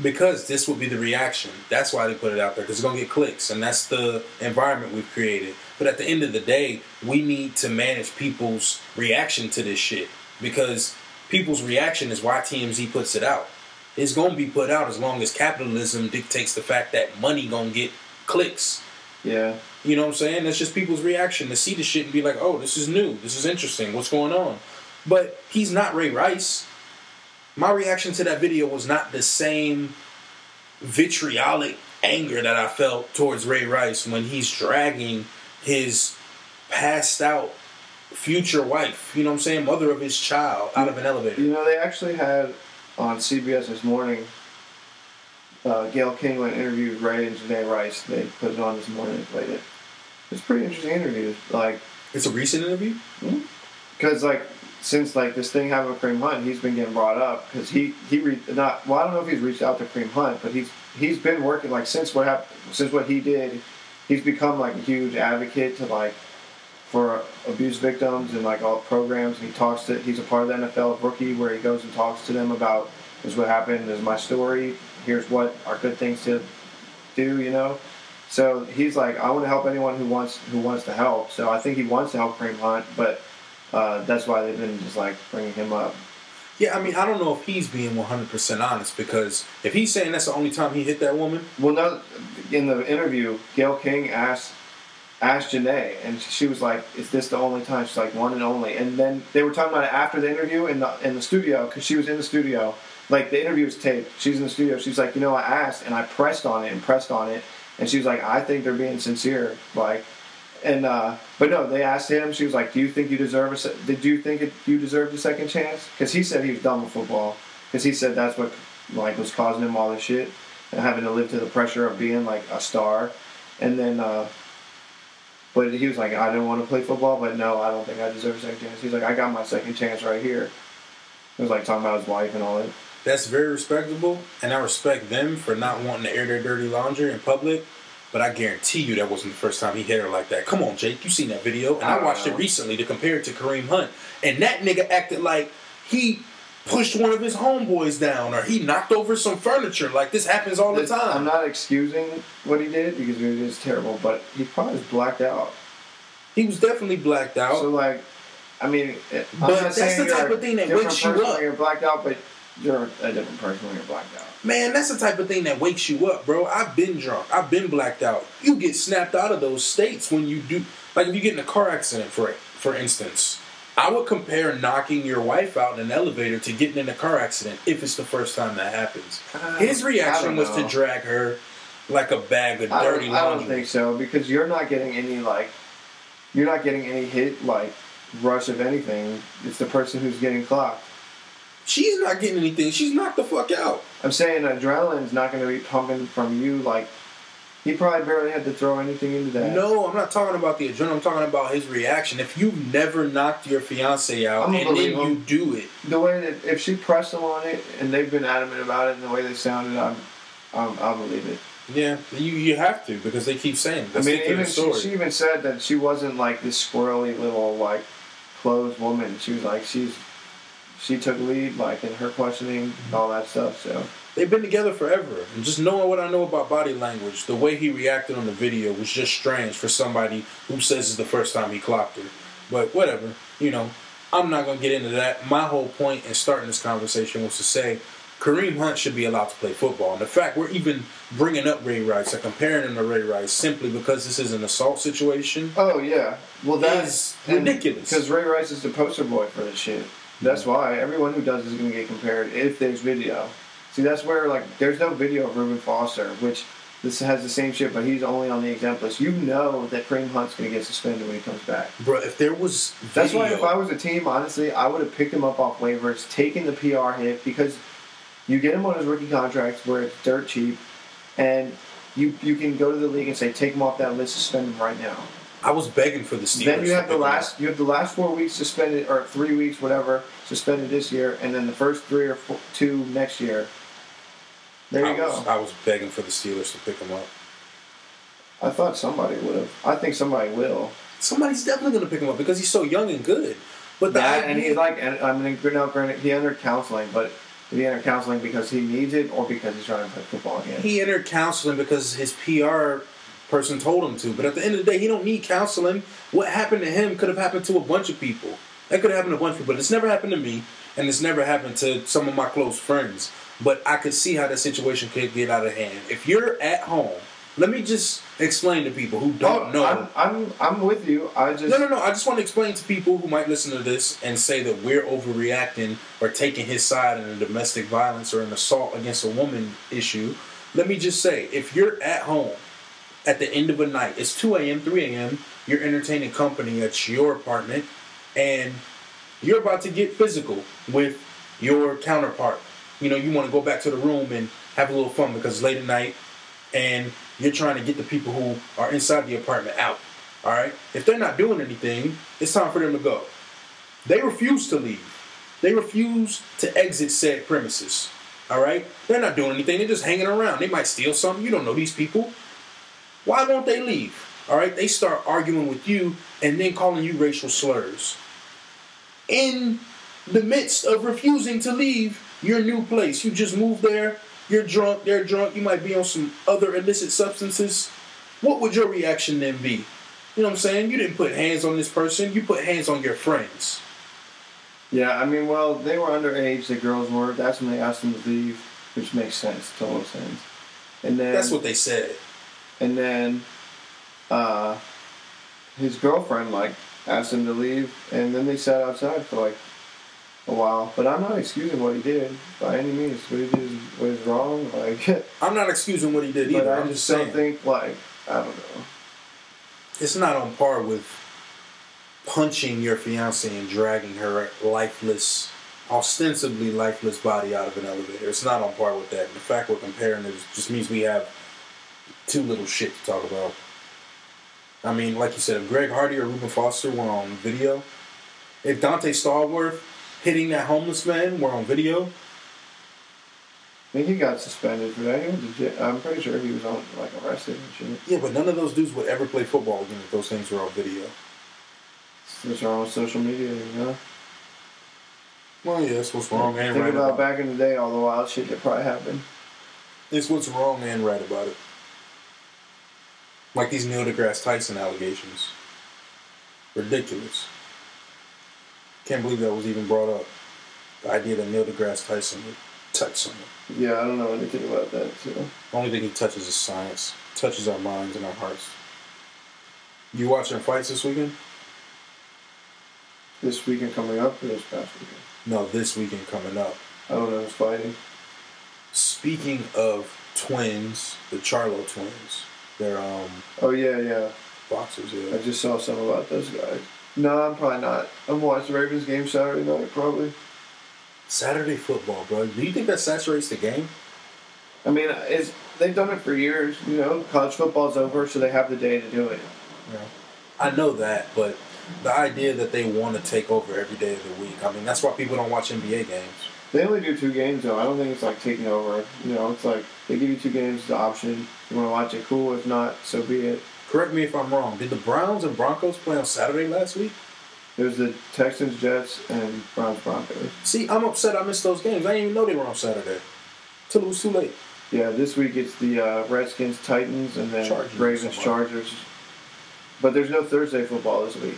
Because this would be the reaction. That's why they put it out there because it's gonna get clicks, and that's the environment we've created. But at the end of the day, we need to manage people's reaction to this shit because people's reaction is why TMZ puts it out. It's gonna be put out as long as capitalism dictates the fact that money gonna get clicks. Yeah. You know what I'm saying? That's just people's reaction to see the shit and be like, "Oh, this is new. This is interesting. What's going on?" But he's not Ray Rice. My reaction to that video was not the same vitriolic anger that I felt towards Ray Rice when he's dragging his passed out future wife, you know what I'm saying, mother of his child, out of an elevator. You know, they actually had on CBS this morning. Uh, Gail Kingland interviewed Ray and Janae Rice. They put it on this morning and played it. It's a pretty interesting interview. Like, It's a recent interview. because like since like this thing happened with Kareem Hunt, he's been getting brought up because he he re- not well. I don't know if he's reached out to Kareem Hunt, but he's he's been working like since what happened since what he did. He's become like a huge advocate to like for abuse victims and like all programs. And he talks to he's a part of the NFL rookie where he goes and talks to them about this is what happened. This is my story. Here's what are good things to do. You know. So he's like, I want to help anyone who wants who wants to help. So I think he wants to help Kareem Hunt, but uh, that's why they've been just like bringing him up. Yeah, I mean, I don't know if he's being 100% honest because if he's saying that's the only time he hit that woman, Well, no, in the interview, Gail King asked asked Janae, and she was like, "Is this the only time?" She's like, "One and only." And then they were talking about it after the interview in the in the studio because she was in the studio. Like the interview was taped. She's in the studio. She's like, "You know, I asked and I pressed on it and pressed on it." And she was like, "I think they're being sincere." Like, and uh, but no, they asked him. She was like, "Do you think you deserve a? Se- did you think it, you deserved a second chance?" Because he said he was done with football. Because he said that's what like was causing him all this shit and having to live to the pressure of being like a star. And then, uh, but he was like, "I didn't want to play football, but no, I don't think I deserve a second chance." He's like, "I got my second chance right here." He was like talking about his wife and all that. that's very respectable, and I respect them for not wanting to air their dirty laundry in public. But I guarantee you that wasn't the first time he hit her like that. Come on, Jake, you seen that video? And I, I watched it recently to compare it to Kareem Hunt, and that nigga acted like he pushed one of his homeboys down or he knocked over some furniture. Like this happens all the time. I'm not excusing what he did because it is terrible, but he probably was blacked out. he was definitely blacked out. So like, I mean, But that's the type of thing that wakes you up. You're blacked out, but you're a different person when you're blacked out. Man, that's the type of thing that wakes you up, bro. I've been drunk. I've been blacked out. You get snapped out of those states when you do like if you get in a car accident for for instance. I would compare knocking your wife out in an elevator to getting in a car accident if it's the first time that happens. Uh, His reaction was to drag her like a bag of I dirty don't, I don't think so because you're not getting any like, you're not getting any hit like rush of anything. It's the person who's getting clocked. She's not getting anything. She's knocked the fuck out. I'm saying adrenaline's not going to be pumping from you like. He probably barely had to throw anything into that. No, I'm not talking about the adrenaline. I'm talking about his reaction. If you've never knocked your fiance out I'm and then you him. do it, The way that if she pressed him on it and they've been adamant about it and the way they sounded, I'm, I'm I'll believe it. Yeah, you you have to because they keep saying. I mean, even she, she even said that she wasn't like this squirrely little like closed woman. She was like she's she took lead like in her questioning and all that stuff. So They've been together forever, and just knowing what I know about body language, the way he reacted on the video was just strange for somebody who says it's the first time he clocked her. But whatever, you know, I'm not gonna get into that. My whole point in starting this conversation was to say. Kareem Hunt should be allowed to play football. And the fact we're even bringing up Ray Rice and comparing him to Ray Rice simply because this is an assault situation oh yeah, well that's ridiculous. because Ray Rice is the poster boy for this shit. That's why everyone who does is going to get compared if there's video. See, that's where like there's no video of Reuben Foster, which this has the same shit, but he's only on the exempt list. You know that Kareem Hunt's going to get suspended when he comes back. Bro, if there was video, That's why if I was a team, honestly, I would have picked him up off waivers, taken the PR hit because you get him on his rookie contract where it's dirt cheap, and you you can go to the league and say take him off that list, suspend him right now. I was begging for the Steelers. then you have the pick him up. last you have the last four weeks suspended or three weeks whatever suspended this year, and then the first three or four, two next year. There you I go. Was, I was begging for the Steelers to pick him up. I thought somebody would have. I think somebody will. Somebody's definitely going to pick him up because he's so young and good. But That and idea- he's like, and I mean, now granted, he entered counseling, but Did he enter counseling because he needs it or because he's trying to play football again? He entered counseling because his PR person told him to. But at the end of the day, he don't need counseling. What happened to him could have happened to a bunch of people. That could have happened to a bunch of people. But it's never happened to me, and it's never happened to some of my close friends. But I could see how the situation could get out of hand. If you're at home, let me just explain to people who don't Oh, know. I'm, I'm I'm with you. I just No, no, no. I just want to explain to people who might listen to this and say that we're overreacting or taking his side in a domestic violence or an assault against a woman issue. Let me just say, if you're at home at the end of a night, it's 2 a.m., 3 a.m., you're entertaining company at your apartment, and you're about to get physical with your counterpart. You know, you want to go back to the room and have a little fun because it's late at night and you're trying to get the people who are inside the apartment out. All right? If they're not doing anything, it's time for them to go. They refuse to leave. They refuse to exit said premises. All right? They're not doing anything. They're just hanging around. They might steal something. You don't know these people. Why won't they leave? All right? They start arguing with you and then calling you racial slurs. In the midst of refusing to leave your new place, you just moved there. You're drunk. They're drunk. You might be on some other illicit substances. What would your reaction then be? You know what I'm saying? You didn't put hands on this person. You put hands on your friends. Yeah, I mean, well, they were underage. The girls were. That's when they asked them to leave, which makes sense, total sense. And then That's what they said. And then, uh, his girlfriend like asked him to leave, and then they sat outside for like a while. But I'm not excusing what he did by any means. What he did was wrong. Like, I'm not excusing what he did but either. I I'm just saying think like I don't know. it's not on par with punching your fiance and dragging her lifeless, ostensibly lifeless body out of an elevator. It's not on par with that. And the fact we're comparing it just means we have too little shit to talk about. I mean, like you said, if Greg Hardy or Reuben Foster were on video, if Donte Stallworth hitting that homeless man were on video, I think he got suspended for that. He went to jail. I'm pretty sure he was on like arrested and shit. yeah, but none of those dudes would ever play football again if those things were on video. What's wrong with social media? You know. Well, yeah, that's what's wrong and Think right about about back in the day, all the wild shit that probably happened. It's what's wrong and right about it. Like these Neil deGrasse Tyson allegations. Ridiculous. Can't believe that was even brought up. The idea that Neil deGrasse Tyson would touch someone. Yeah, I don't know anything about that. So. The only thing he touches is science. Touches our minds and our hearts. You watching fights this weekend? This weekend coming up or this past weekend? No, this weekend coming up. I don't know who's fighting. Speaking of twins, the Charlo twins, they're um Oh yeah, yeah. boxers. Yeah. I just saw something about those guys. No, I'm probably not. I'm watching the Ravens game Saturday night, probably. Saturday football, bro. Do you think that saturates the game? I mean, it's they've done it for years. You know, college football's over, so they have the day to do it. Yeah. I know that, but the idea that they want to take over every day of the week, I mean, that's why people don't watch NBA games. They only do two games though. I don't think it's like taking over. You know, it's like they give you two games an option. You want to watch it, cool. If not, so be it. Correct me if I'm wrong. Did the Browns and Broncos play on Saturday last week? There's the Texans, Jets, and Browns, Broncos. See, I'm upset I missed those games. I didn't even know they were on Saturday. Till it was too late. Yeah, this week it's the uh, Redskins, Titans, and then Chargers, Ravens. Chargers. But there's no Thursday football this week.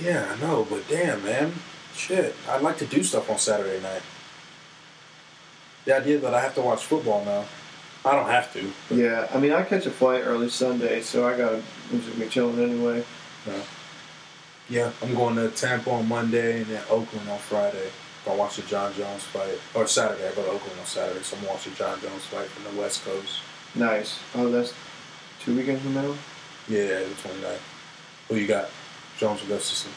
Yeah, I know, but damn, man. Shit. I'd like to do stuff on Saturday night. The idea that I have to watch football now. I don't have to. but- Yeah, I mean, I catch a flight early Sunday, so I got I'm just gonna be chilling anyway. No. Yeah, I'm going to Tampa on Monday and then Oakland on Friday. Gonna watch the Jon Jones fight. Or Saturday, I go to Oakland on Saturday, so I'm gonna watch the Jon Jones fight from the West Coast. Nice. Oh, that's two weekends from now. Yeah, the 29th. Who you got? Jones or Gustafsson?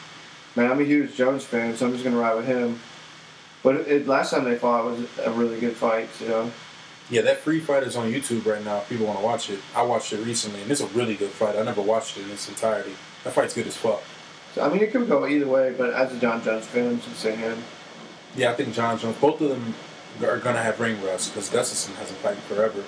Man, I'm a huge Jones fan, so I'm just gonna ride with him. But it, it, last time they fought was a really good fight. You know. Yeah, that free fight is on YouTube right now. If people want to watch it, I watched it recently, and it's a really good fight. I never watched it in its entirety. That fight's good as fuck. So, I mean, it could go either way, but as a Jon Jones fan, I'm just saying him. Yeah, I think Jon Jones. Both of them are gonna have ring rust because Gustafsson hasn't fighting forever,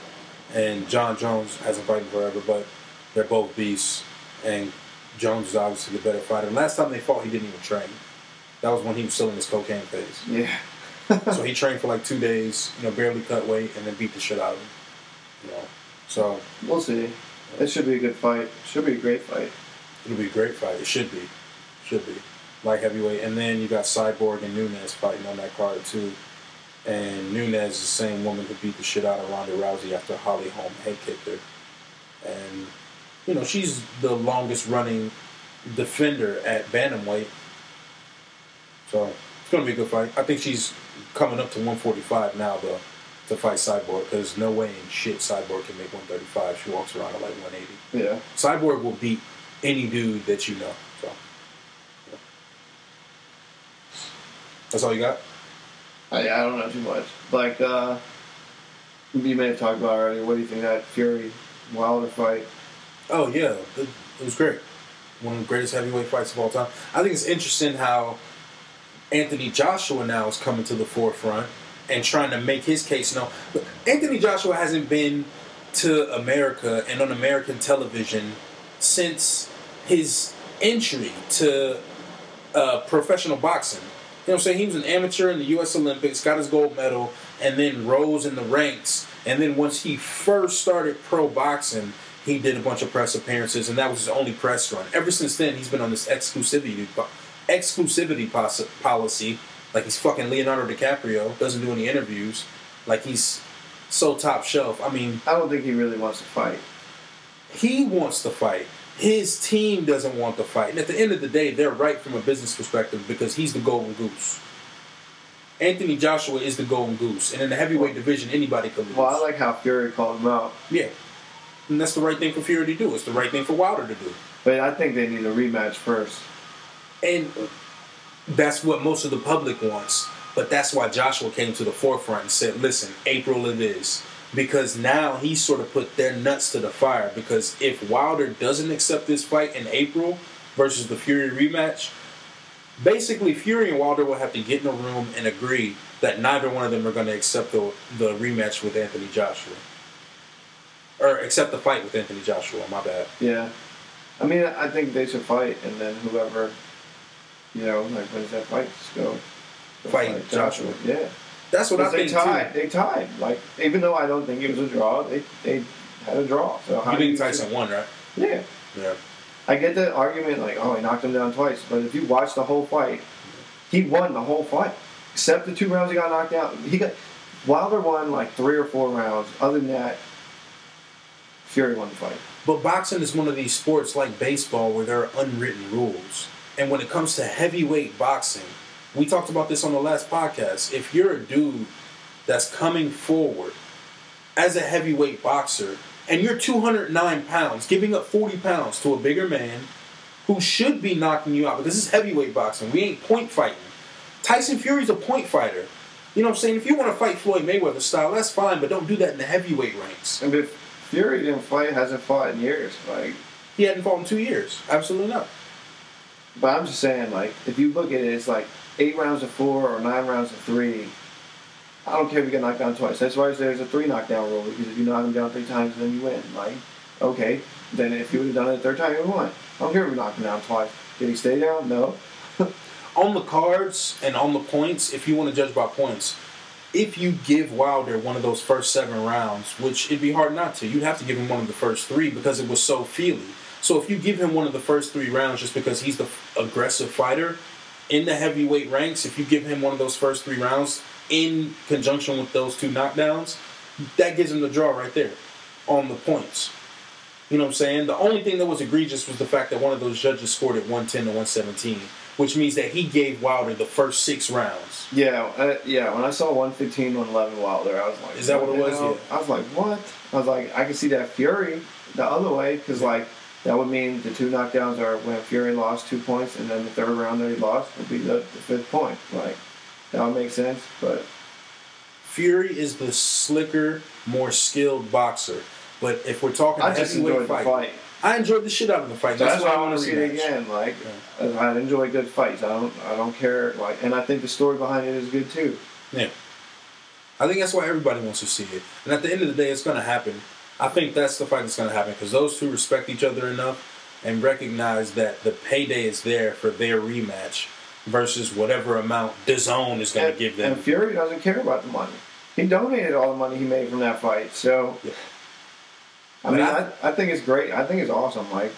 and Jon Jones hasn't fighting forever. But they're both beasts, and Jones is obviously the better fighter. And Last time they fought, he didn't even train. That was when he was still in his cocaine phase. Yeah. so he trained for like two days, you know, barely cut weight, and then beat the shit out of him. You know, so We'll see. It should be a good fight. Should be a great fight. it'll be a great fight. It should be, should be light heavyweight, and then you got Cyborg and Nunes fighting on that card too. And Nunes is the same woman who beat the shit out of Ronda Rousey after Holly Holm head kicked her. And, you know, she's the longest running defender at Bantamweight. So it's going to be a good fight. I think she's coming up to 145 now, though, to fight Cyborg, because no way in shit Cyborg can make 135. She walks around at like 180. Yeah. Cyborg will beat any dude that you know. So yeah. that's all you got. I, I don't know too much. Like, uh, you may have talked about already. What do you think that Fury Wilder fight? Oh yeah, it, it was great. One of the greatest heavyweight fights of all time. I think it's interesting how Anthony Joshua now is coming to the forefront and trying to make his case known. But Anthony Joshua hasn't been to America and on American television since his entry to uh, professional boxing. You know what I'm saying? He was an amateur in the U.S. Olympics, got his gold medal, and then rose in the ranks. And then once he first started pro boxing, he did a bunch of press appearances, and that was his only press run. Ever since then, he's been on this exclusivity exclusivity pos- policy. Like he's fucking Leonardo DiCaprio, doesn't do any interviews. Like he's so top shelf. I mean, I don't think he really wants to fight. he wants to fight. His team doesn't want to fight. And at the end of the day, they're right from a business perspective because he's the golden goose. Anthony Joshua is the golden goose. And in the heavyweight division, anybody can lose. Well, I like how Fury called him out, yeah. And that's the right thing for Fury to do. It's the right thing for Wilder to do. but I think they need a rematch first. And that's what most of the public wants. But that's why Joshua came to the forefront and said, listen, April it is. Because now he sort of put their nuts to the fire. Because if Wilder doesn't accept this fight in April versus the Fury rematch, basically Fury and Wilder will have to get in a room and agree that neither one of them are going to accept the, the rematch with Anthony Joshua. Or accept the fight with Anthony Joshua, my bad. Yeah. I mean, I think they should fight, and then whoever, you know, like when's that fight just go? go Fight Joshua. Yeah. That's what I they think tied. too. They tied. Like even though I don't think it was a draw, they they had a draw. So how You think Tyson won, right? Yeah. Yeah. I get the argument like, oh, he knocked him down twice, but if you watch the whole fight, he won the whole fight, except the two rounds he got knocked out. He got Wilder won like three or four rounds. Other than that, Fury won the fight. But boxing is one of these sports like baseball where there are unwritten rules. And when it comes to heavyweight boxing, we talked about this on the last podcast. If you're a dude that's coming forward as a heavyweight boxer and you're 209 pounds, giving up 40 pounds to a bigger man who should be knocking you out because this is heavyweight boxing. We ain't point fighting. Tyson Fury's a point fighter. You know what I'm saying? If you want to fight Floyd Mayweather style, that's fine, but don't do that in the heavyweight ranks. And if Fury didn't fight, hasn't fought in years. Like, He hadn't fought in two years. Absolutely not. but I'm just saying, like, if you look at it, it's like eight rounds of four or nine rounds of three. I don't care if you get knocked down twice. That's why there's a three knockdown rule because if you knock him down three times, then you win. Like, okay, then if you would have done it the third time, you would have won. I don't care if you knocked him down twice. Did he stay down? No. On the cards and on the points, if you want to judge by points, if you give Wilder one of those first seven rounds, which it'd be hard not to, you'd have to give him one of the first three because it was so feely. So if you give him one of the first three rounds just because he's the f- aggressive fighter in the heavyweight ranks, if you give him one of those first three rounds in conjunction with those two knockdowns, that gives him the draw right there on the points. You know what I'm saying? The only thing that was egregious was the fact that one of those judges scored at 110 to 117, which means that he gave Wilder the first six rounds. Yeah, uh, yeah. When I saw 115, 111 Wilder, I was like, Is that what it was? Yeah. I was like, what? I was like, I can see that Fury the other way because like that would mean the two knockdowns are when Fury lost two points, and then the third round that he lost would be the, the fifth point. Like that would make sense, but Fury is the slicker, more skilled boxer. But if we're talking I just enjoyed the fight. I enjoyed the shit out of the fight. So that's, why I want want to see it again. Like uh, I enjoy good fights. I don't I don't care. Like, and I think the story behind it is good too. Yeah. I think that's why everybody wants to see it. And at the end of the day, it's going to happen. I think that's the fight that's going to happen because those two respect each other enough and recognize that the payday is there for their rematch. versus whatever amount DAZN is going to give them. And Fury doesn't care about the money. He donated all the money he made from that fight. So, Yeah. I mean, I- I, think it's great. I think it's awesome. Like,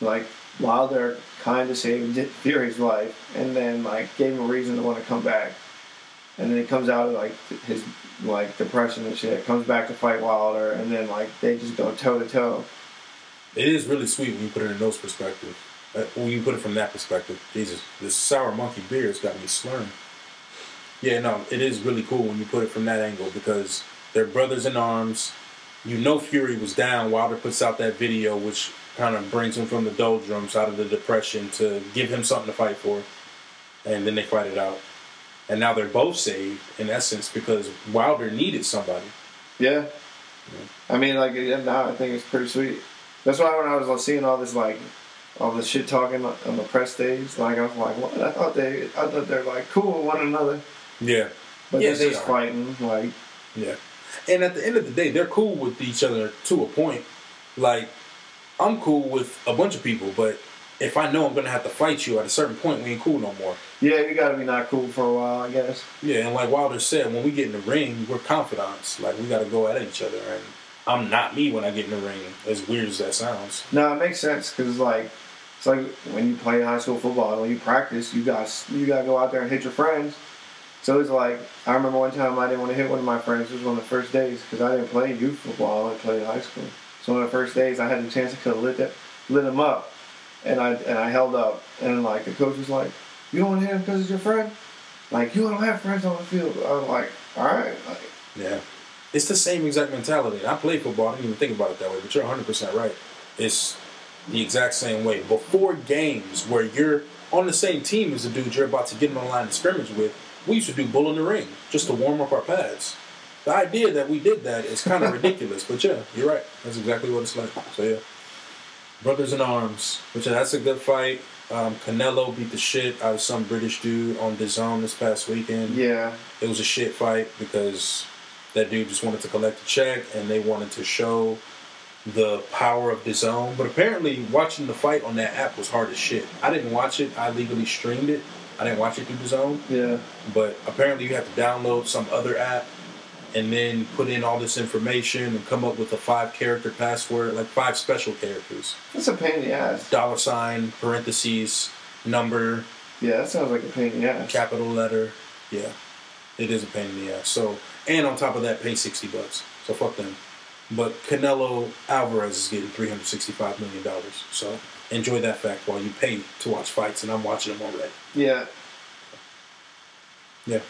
like Wilder kind of saved Fury's life, and then like gave him a reason to want to come back. And then he comes out of like his like depression and shit. Comes back to fight Wilder, and then like they just go toe to toe. It is really sweet when you put it in those perspectives. Uh, When you put it from that perspective, Jesus, this sour monkey beer has got me slurring. Yeah, no, it is really cool when you put it from that angle because they're brothers in arms. You know Fury was down. Wilder puts out that video, which kind of brings him from the doldrums out of the depression to give him something to fight for, and then they fight it out. And now they're both saved in essence because Wilder needed somebody. Yeah. I mean, like yeah, now I think it's pretty sweet. That's why when I was like, seeing all this like all the shit talking on the press stage, like I was like, what? I thought they, I thought they're like cool with one another, Yeah, but Yeah, they're just are. fighting. Like, Yeah. And at the end of the day, they're cool with each other to a point. Like, I'm cool with a bunch of people, but if I know I'm gonna have to fight you at a certain point, we ain't cool no more. yeah, you gotta be not cool for a while, I guess. Yeah, and like Wilder said, when we get in the ring, we're confidants. Like we gotta go at each other, and I'm not me when I get in the ring. As weird as that sounds. No, it makes sense because like it's like when you play high school football and when you practice, you got you got to go out there and hit your friends. So it's like I remember one time I didn't want to hit one of my friends. It was one of the first days because I didn't play youth football. I played high school. So one of the first days I had the chance to could have lit that, lit him up, and I and I held up and like the coach was like, "You don't want to hit him because it's your friend." Like you don't have friends on the field. I was like, "All right." Like, Yeah. It's the same exact mentality. I play football. I didn't even think about it that way, but you're 100% right. It's the exact same way. Before games where you're on the same team as the dude you're about to get in the line of scrimmage with, we used to do bull in the ring just to warm up our pads. The idea that we did that is kind of ridiculous, but yeah, you're right. That's exactly what it's like. So yeah. Brothers in Arms, which that's a good fight. Um, Canelo beat the shit out of some British dude on DAZN this past weekend yeah, it was a shit fight because that dude just wanted to collect a check and they wanted to show the power of own. But apparently, watching the fight on that app was hard as shit. I didn't watch it. I legally streamed it. I didn't watch it through the zone. yeah. But apparently, you have to download some other app and then put in all this information and come up with a five character password, like five special characters That's a pain in the ass. dollar sign, parentheses, number, Yeah, that sounds like a pain in the ass. capital letter. Yeah, it is a pain in the ass. So, and on top of that, pay sixty bucks. So fuck them. But Canelo Alvarez is getting three hundred sixty-five million dollars. So enjoy that fact while you pay to watch fights, and I'm watching them already. Yeah, Yeah.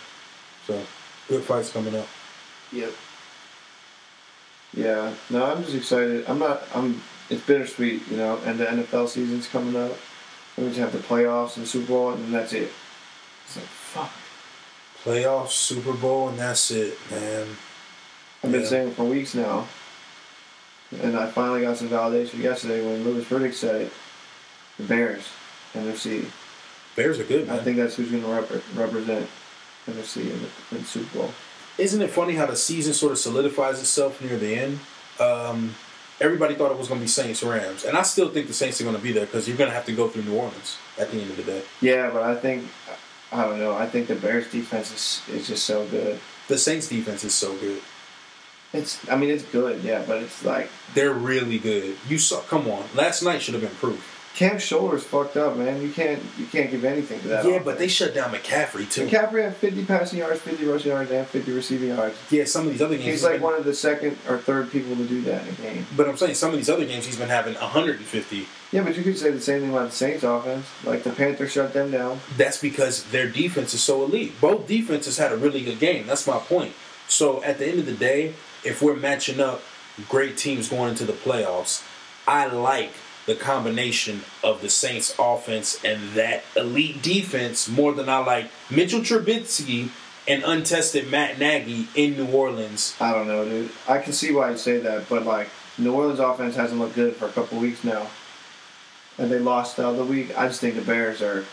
So good fights coming up. Yep. Yeah. No, I'm just excited. I'm not. I'm. It's bittersweet, you know. And the NFL season's coming up. We just have the playoffs and Super Bowl, and then that's it. It's like fuck. Playoffs, Super Bowl, and that's it, man. I've been Yeah. saying it for weeks now, and I finally got some validation yesterday when Louis Riddick said it. The Bears, NFC. Bears are good, I think that's who's going to rep- represent NFC in the, in the Super Bowl. Isn't it funny how the season sort of solidifies itself near the end? Um, everybody thought it was going to be Saints Rams, and I still think the Saints are going to be there because you're going to have to go through New Orleans at the end of the day. Yeah, but I think I don't know. I think the Bears defense is is just so good. The Saints defense is so good. It's I mean it's good, yeah, but it's like They're really good. You saw. Come on, last night should have been proof. Cam's shoulders fucked up, man. You can't you can't give anything to that. yeah, offense. but they shut down McCaffrey too. McCaffrey had 50 passing yards, 50 rushing yards, and 50 receiving yards. yeah, some of these other games. He's like one of the second or third people to do that in a game. But I'm saying some of these other games he's been having 150. Yeah, but you could say the same thing about the Saints offense. Like the Panthers shut them down. That's because their defense is so elite. Both defenses had a really good game. That's my point. So at the end of the day, if we're matching up great teams going into the playoffs, I like the combination of the Saints offense and that elite defense more than I like Mitchell Trubisky and untested Matt Nagy in New Orleans. I don't know, dude. I can see why you say that, but like New Orleans offense hasn't looked good for a couple weeks now, and they lost the other week. I just think the Bears are.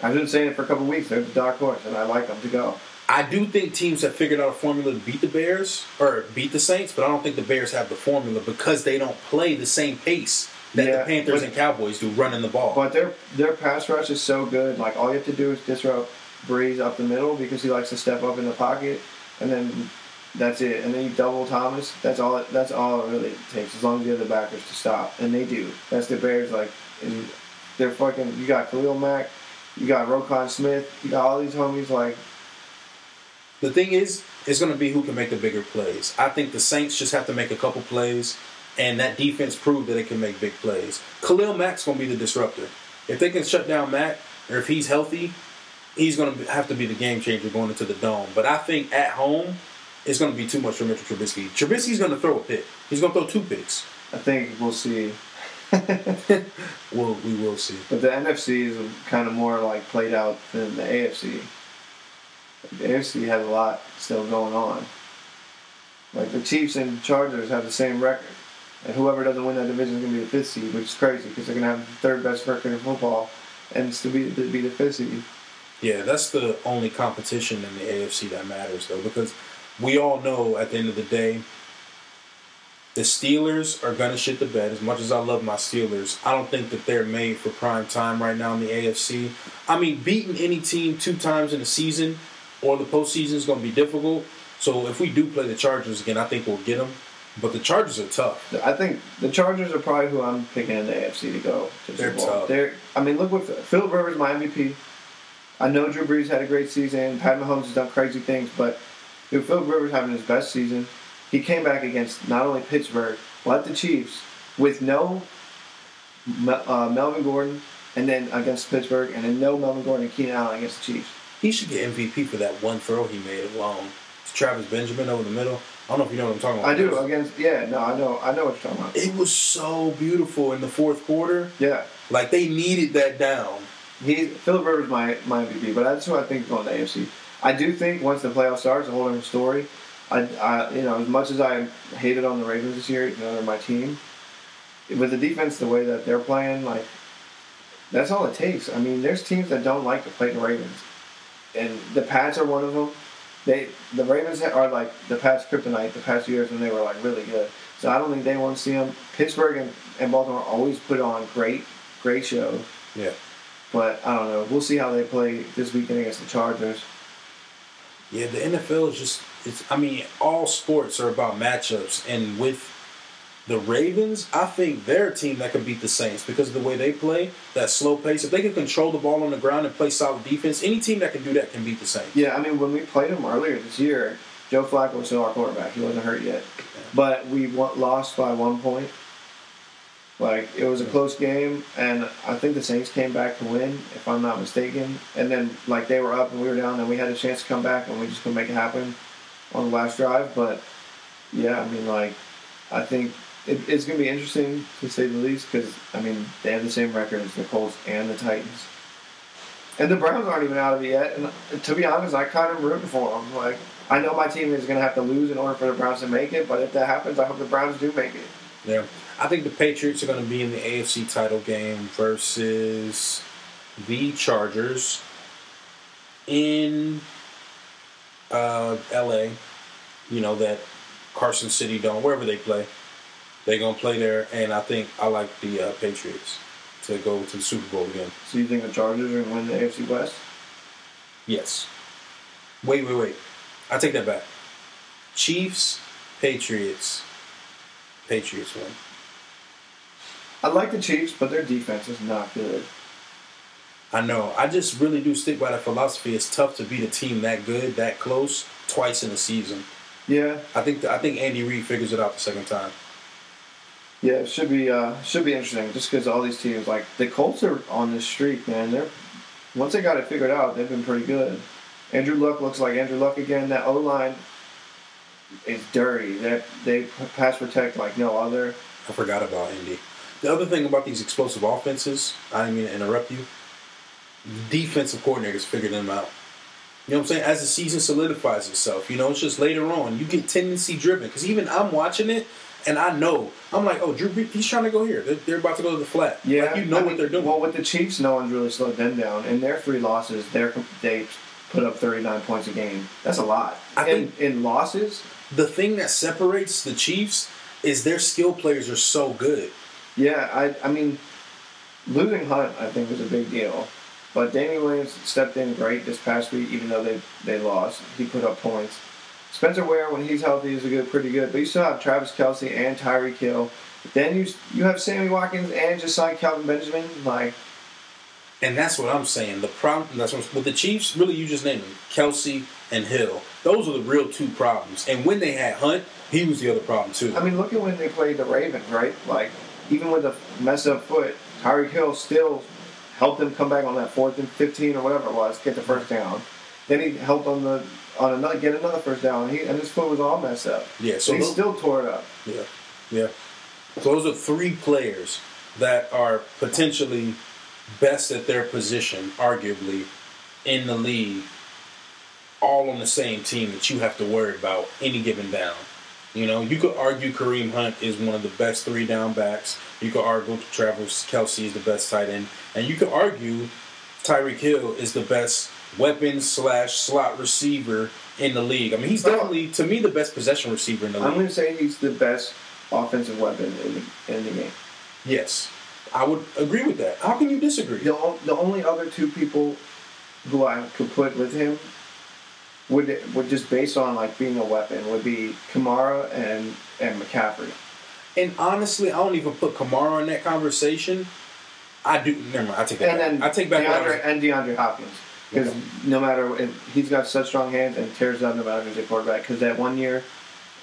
I've been saying it for a couple weeks. They're the dark horse, and I like them to go. I do think teams have figured out a formula to beat the Bears or beat the Saints, but I don't think the Bears have the formula because they don't play the same pace that Yeah, the Panthers but- and Cowboys do running the ball. But their their pass rush is so good. Like all you have to do is disrupt Brees up the middle because he likes to step up in the pocket, and then that's it. And then you double Thomas. That's all. It, that's all it really takes. As long as you have the backers to stop, and they do. That's the Bears. Like, and they're fucking. You got Khalil Mack, you got Roquan Smith, you got all these homies. Like, The thing is, it's going to be who can make the bigger plays. I think the Saints just have to make a couple plays, and that defense proved that it can make big plays. Khalil Mack's going to be the disruptor. If they can shut down Mack, or if he's healthy, he's going to have to be the game changer going into the dome. But I think at home, it's going to be too much for Mitchell Trubisky. Trubisky's going to throw a pick. He's going to throw two picks. I think we'll see. Well, we will see. But the NFC is kind of more like played out than the AFC. The AFC has a lot still going on. Like the Chiefs and Chargers have the same record, and whoever doesn't win that division is going to be the fifth seed, which is crazy because they're going to have the third best record in football, and still be be the fifth seed. Yeah, that's the only competition in the AFC that matters, though, because we all know at the end of the day, the Steelers are going to shit the bed. As much as I love my Steelers, I don't think that they're made for prime time right now in the AFC. I mean, beating any team two times in a season or the postseason is going to be difficult. So if we do play the Chargers again, I think we'll get them. But the Chargers are tough. I think the Chargers are probably who I'm picking in the AFC to go to the They're Super Bowl. tough. They're, I mean, look what Philip Rivers, my MVP. I know Drew Brees had a great season. Pat Mahomes has done crazy things, but dude, Philip Rivers having his best season. He came back against not only Pittsburgh, but the Chiefs with no uh, Melvin Gordon, and then against Pittsburgh, and then no Melvin Gordon and Keenan Allen against the Chiefs. He should get MVP for that one throw he made alone. Travis Benjamin over the middle. I don't know if you know what I'm talking about. I do against yeah, no, I know, I know what you're talking about. It was so beautiful in the fourth quarter. Yeah, Like they needed that down. He Philip Rivers my my MVP, but that's who I think is going to the AFC. I do think once the playoff starts, a whole different story. I, I you know as much as I hated on the Ravens this year, you know they're my team. With the defense the way that they're playing, like that's all it takes. I mean, there's teams that don't like to play the Ravens, and the Pats are one of them. They the Ravens are like the past kryptonite the past years when they were like really good. So I don't think they want to see them. Pittsburgh and, and Baltimore always put on great great show. Yeah. But I don't know. We'll see how they play this weekend against the Chargers. Yeah, the NFL is just it's I mean, all sports are about matchups and with the Ravens, I think they're a team that can beat the Saints because of the way they play, that slow pace. If they can control the ball on the ground and play solid defense, any team that can do that can beat the Saints. Yeah, I mean, when we played them earlier this year, Joe Flacco was still our quarterback. He wasn't hurt yet. But we lost by one point. Like, it was a close game, and I think the Saints came back to win, if I'm not mistaken. And then, like, they were up and we were down, and we had a chance to come back, and we just couldn't make it happen on the last drive. But, yeah, I mean, like, I think it, it's going to be interesting, to say the least, because, I mean, they have the same record as the Colts and the Titans. And the Browns aren't even out of it yet. And to be honest, I kind of rooting for them. Like, I know my team is going to have to lose in order for the Browns to make it, but if that happens, I hope the Browns do make it. Yeah. I think the Patriots are going to be in the AFC title game versus the Chargers in uh, LA. You know, that Carson City Dome, wherever they play. They're going to play there, and I think I like the uh, Patriots to go to the Super Bowl again. So you think the Chargers are going to win the AFC West? Yes. Wait, wait, wait. I take that back. Chiefs, Patriots. Patriots win. I like the Chiefs, but their defense is not good. I know. I just really do stick by that philosophy. It's tough to beat a team that good, that close, twice in a season. Yeah, I think I think Andy Reid figures it out the second time. Yeah, it should be uh, should be interesting. Just because all these teams, like the Colts, are on this streak, man. They're once they got it figured out, they've been pretty good. Andrew Luck looks like Andrew Luck again. That O line is dirty. They they pass protect like no other. I forgot about Indy. The other thing about these explosive offenses, I didn't mean to interrupt you. Defensive coordinators figure them out. You know what I'm saying? As the season solidifies itself, you know, it's just later on you get tendency driven. Because even I'm watching it, and I know I'm like, oh, Drew, he's trying to go here. They're, they're about to go to the flat. Yeah, like, you know I what mean, they're doing. Well, with the Chiefs, no one's really slowed them down. In their three losses, they're they put up 39 points a game. That's a lot. I in, in losses, the thing that separates the Chiefs is their skill players are so good. Yeah, I I mean, losing Hunt I think was a big deal, but Danny Williams stepped in great this past week, even though they they lost. He put up points. Spencer Ware, when he's healthy, is a good, pretty good. But you still have Travis Kelce and Tyreek Hill. Then you you have Sammy Watkins and just signed Kelvin Benjamin. Like, And that's what I'm saying. The problem that's what, with the Chiefs, really, you just named them Kelce and Hill. Those are the real two problems. And when they had Hunt, he was the other problem too. I mean, look at when they played the Ravens, right? Like, even with a messed up foot, Tyreek Hill still helped them come back on that fourth and fifteen or whatever it was, get the first down. Then he helped on the on another get another first down. He and his foot was all messed up. Yeah, so he those- still tore it up. Yeah, yeah. So those are three players that are potentially best at their position, arguably, in the league, all on the same team that you have to worry about any given down. You know, you could argue Kareem Hunt is one of the best three down backs. You could argue Travis Kelce is the best tight end, and you could argue Tyreek Hill is the best weapon slash slot receiver in the league. I mean, he's definitely to me the best possession receiver in the league. I'm going to say he's the best offensive weapon in the, in the game. Yes, I would agree with that. How can you disagree? The, the only other two people who I could put with him would would just based on like being a weapon would be Kamara and and McCaffrey. And honestly, I don't even put Kamara in that conversation. I do. Never mind. I take that and back. then I take back. DeAndre was- and DeAndre Hopkins because Okay. no matter if he's got such strong hands and tears down no matter who's the quarterback. Because that one year,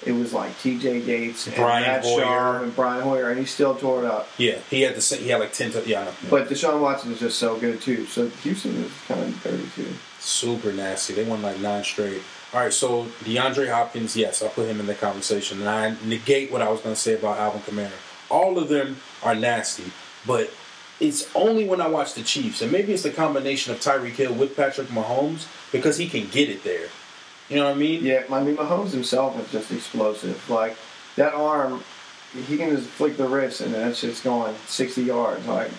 it was like T.J. Yates and Brian Matt Hoyer. Schaub and Brian Hoyer, and he still tore it up. yeah, he had the same. He had like ten. To, yeah, I know. But Deshaun Watson is just so good too. So Houston is kind of dirty too. Super nasty. They won like nine straight. All right, so DeAndre Hopkins, yes, I'll put him in the conversation, and I negate what I was going to say about Alvin Kamara. All of them are nasty, but it's only when I watch the Chiefs, and maybe it's the combination of Tyreek Hill with Patrick Mahomes because he can get it there. You know what I mean? Yeah, I mean Mahomes himself is just explosive. Like that arm, he can just flick the wrist and that's just going sixty yards. Like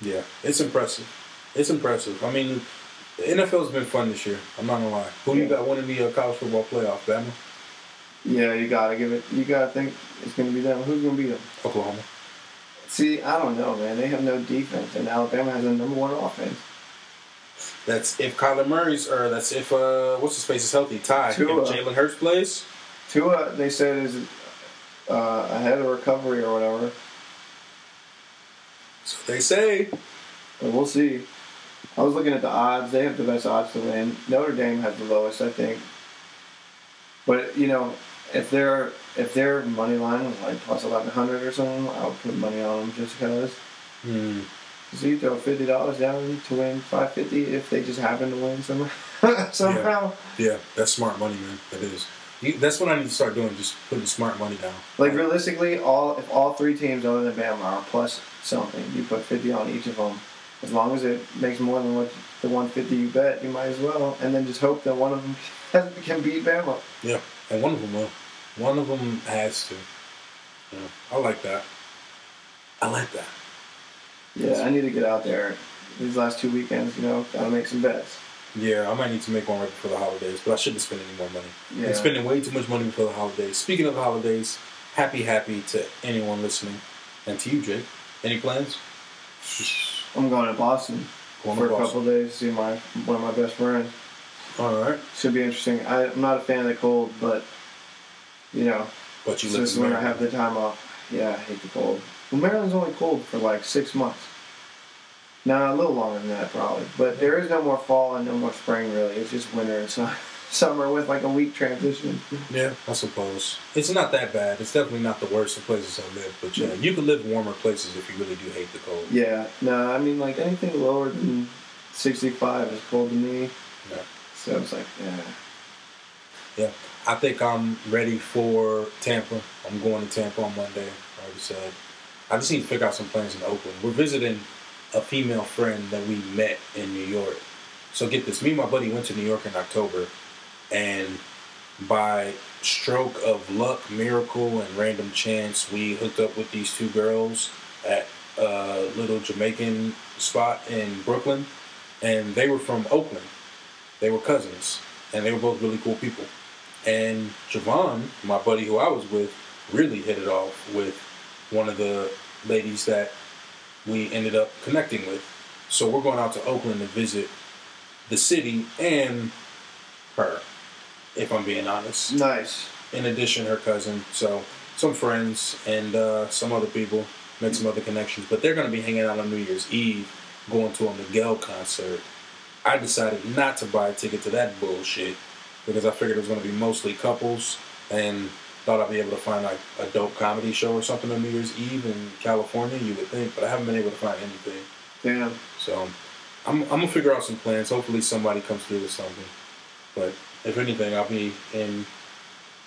Yeah, it's impressive. It's impressive. I mean, the NFL's been fun this year. I'm not gonna lie. Who do you got winning the uh, college football playoff? Bama, yeah, you gotta give it. You gotta think it's gonna be them. Who's gonna beat them? Oklahoma. See, I don't know, man. They have no defense, and Alabama has a number one offense. That's if Kyler Murray's, or that's if uh, what's his face is healthy. Ty. If Tua. Jalen Hurts plays. Tua, they said is uh, ahead of recovery or whatever. So they say. But we'll see. I was looking at the odds. They have the best odds to win. Notre Dame has the lowest, I think. But you know, if their if their money line was like plus eleven hundred or something, I would put money on them just because. Hmm. So you throw fifty dollars down to win five fifty if they just happen to win somehow. somehow. Yeah, that's smart money, man. That is. You, that's what I need to start doing. Just putting smart money down. Like realistically, all if all three teams other than Bama are plus something, you put fifty on each of them. As long as it makes more than what the one fifty you bet, you might as well, and then just hope that one of them can beat Bama. Yeah, and one of them will. One of them has to. Yeah, I like that. I like that. Yeah, I need to get out there these last two weekends. You know, gotta make some bets. Yeah, I might need to make one right before the holidays, but I shouldn't spend any more money. Yeah. I'm spending way too much money before the holidays. Speaking of the holidays, happy, happy to anyone listening, and to you, Jake. Any plans? I'm going to Boston Going for to a couple of days to see my one of my best friends. All right, Should be interesting. I, I'm not a fan of the cold, but you know, but you So live this is when I have the time off. Yeah, I hate the cold. Well, Maryland's only cold for like six months. No, a little longer than that probably. But there is no more fall and no more spring really. It's just winter and su- summer with like a week transition. Yeah, I suppose it's not that bad. It's definitely not the worst of places I live, but yeah, you can live in warmer places if you really do hate the cold. Yeah, no, I mean like anything lower than 65 is cold to me. Yeah. So it's like, yeah. Yeah, I think I'm ready for Tampa. I'm going to Tampa on Monday. I already said. I just need to figure out some plans in Oakland. We're visiting a female friend that we met in New York. So get this, me and my buddy went to New York in October, and by stroke of luck, miracle, and random chance, we hooked up with these two girls at a little Jamaican spot in Brooklyn, and they were from Oakland. They were cousins, and they were both really cool people. And Javon, my buddy who I was with, really hit it off with one of the ladies that we ended up connecting with. So we're going out to Oakland to visit the city and her, if I'm being honest. Nice. In addition, her cousin. So some friends and uh, some other people, make some other connections. But they're going to be hanging out on New Year's Eve, going to a Miguel concert. I decided not to buy a ticket to that bullshit because I figured it was going to be mostly couples and thought I'd be able to find like a dope comedy show or something on New Year's Eve in California. You would think, but I haven't been able to find anything. Damn. So I'm, I'm gonna figure out some plans. Hopefully somebody comes through with something. But if anything, I'll be in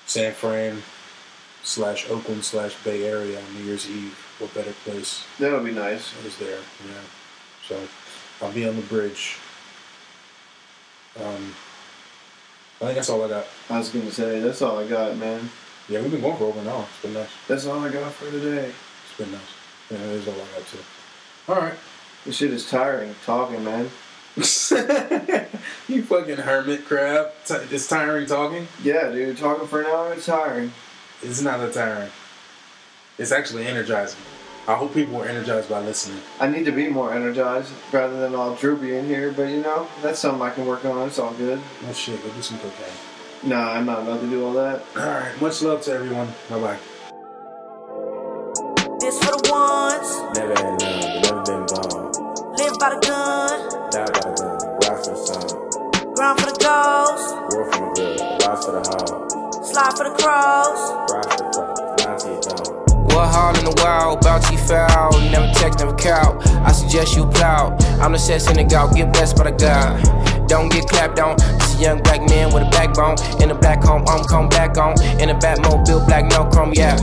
San Fran slash Oakland slash Bay Area on New Year's Eve. What better place That'll be nice. is there? Yeah. So I'll be on the bridge. Um, I think that's all I got. I was gonna say that's all I got, man. Yeah, we've been going for over an hour. It's been nice. That's all I got for today. It's been nice. Yeah, that is all I got too. All right. This shit is tiring talking, man. you fucking hermit crab. It's tiring talking. Yeah, dude, talking for an hour is tiring. It's not that tiring. It's actually energizing. I hope people were energized by listening. I need to be more energized rather than all droopy in here, but you know, that's something I can work on. It's all good. Oh shit, go do some cocaine. Nah, I'm not about to do all that. Alright, much love to everyone. Bye bye. This for the ones, Never had none, but never been born. live by the gun, Die by the gun, rise for the sun. grind for the goals, War for the good, rise for the hall. slide for the cross. Rise for the cross, What hall in the wild, bounty foul, never text, never cow. I suggest you plow. I'm the the gout, get blessed by the God. Don't get clapped on. This a young black man with a backbone. In a black home, I'm come back on. In a Batmobile, black no chrome, yeah.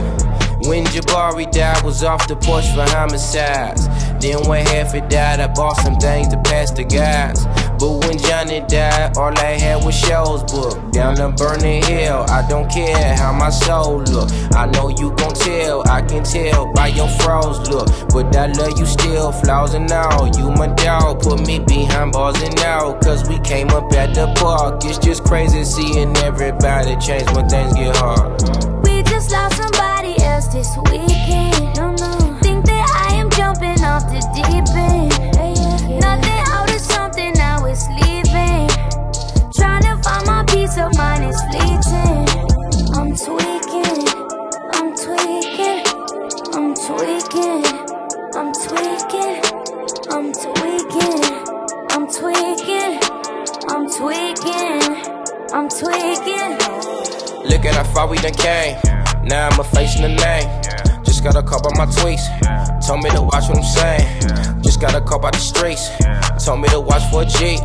When Jabari died, was off the porch for homicides. Then when half it died, I bought some things to pass the guys. But when Johnny died, all I had was shows booked. Down the burning hill, I don't care how my soul look. I know you gon' tell, I can tell by your froze look. But I love you still, flaws and all. You my dog, put me behind bars and out. Cause we came up at the park. It's just crazy seeing everybody change when things get hard. We just lost somebody else this weekend. Far we done came. Now I'm in the name. Just got a call by my tweets. Told me to watch what I'm saying. Just got a call by the streets. Told me to watch for a G.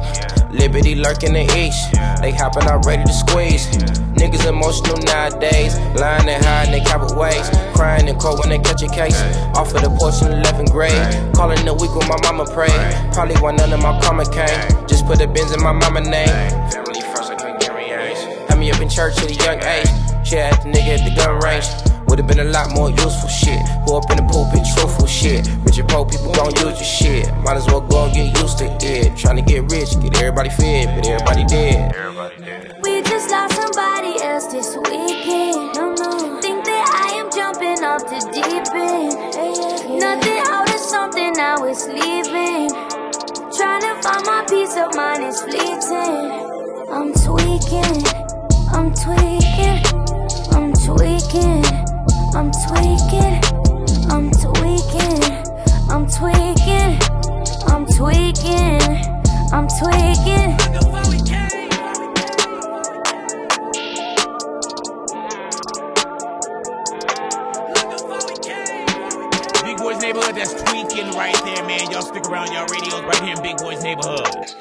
Liberty lurk in the east. They hopping out ready to squeeze. Niggas emotional nowadays. Lying and hiding they copper ways. Crying and cold when they catch a case. Off of the porch in 11th grade. Calling the week when my mama prayed. Probably why none of my karma came. Just put the bins in my mama name. Family first, I couldn't rearranged. Had me up in church at a young age. Shit at the nigga at the gun range. Would've been a lot more useful shit. Go up in the pulpit, truthful shit. Rich and poor people gon' use your shit. Might as well go and get used to it. Tryna get rich, get everybody fed, but everybody dead. We just lost somebody else this weekend. No, no. Think that I am jumping off the deep end. Nothing out of something, now it's leaving. Trying to find my peace of mind is fleeting. I'm tweaking, I'm tweaking, tweaking, I'm tweaking, I'm tweaking, I'm tweaking, I'm tweaking, I'm tweaking. Big Boys Neighborhood, that's tweaking right there, man. Y'all stick around, y'all radios right here in Big Boys Neighborhood.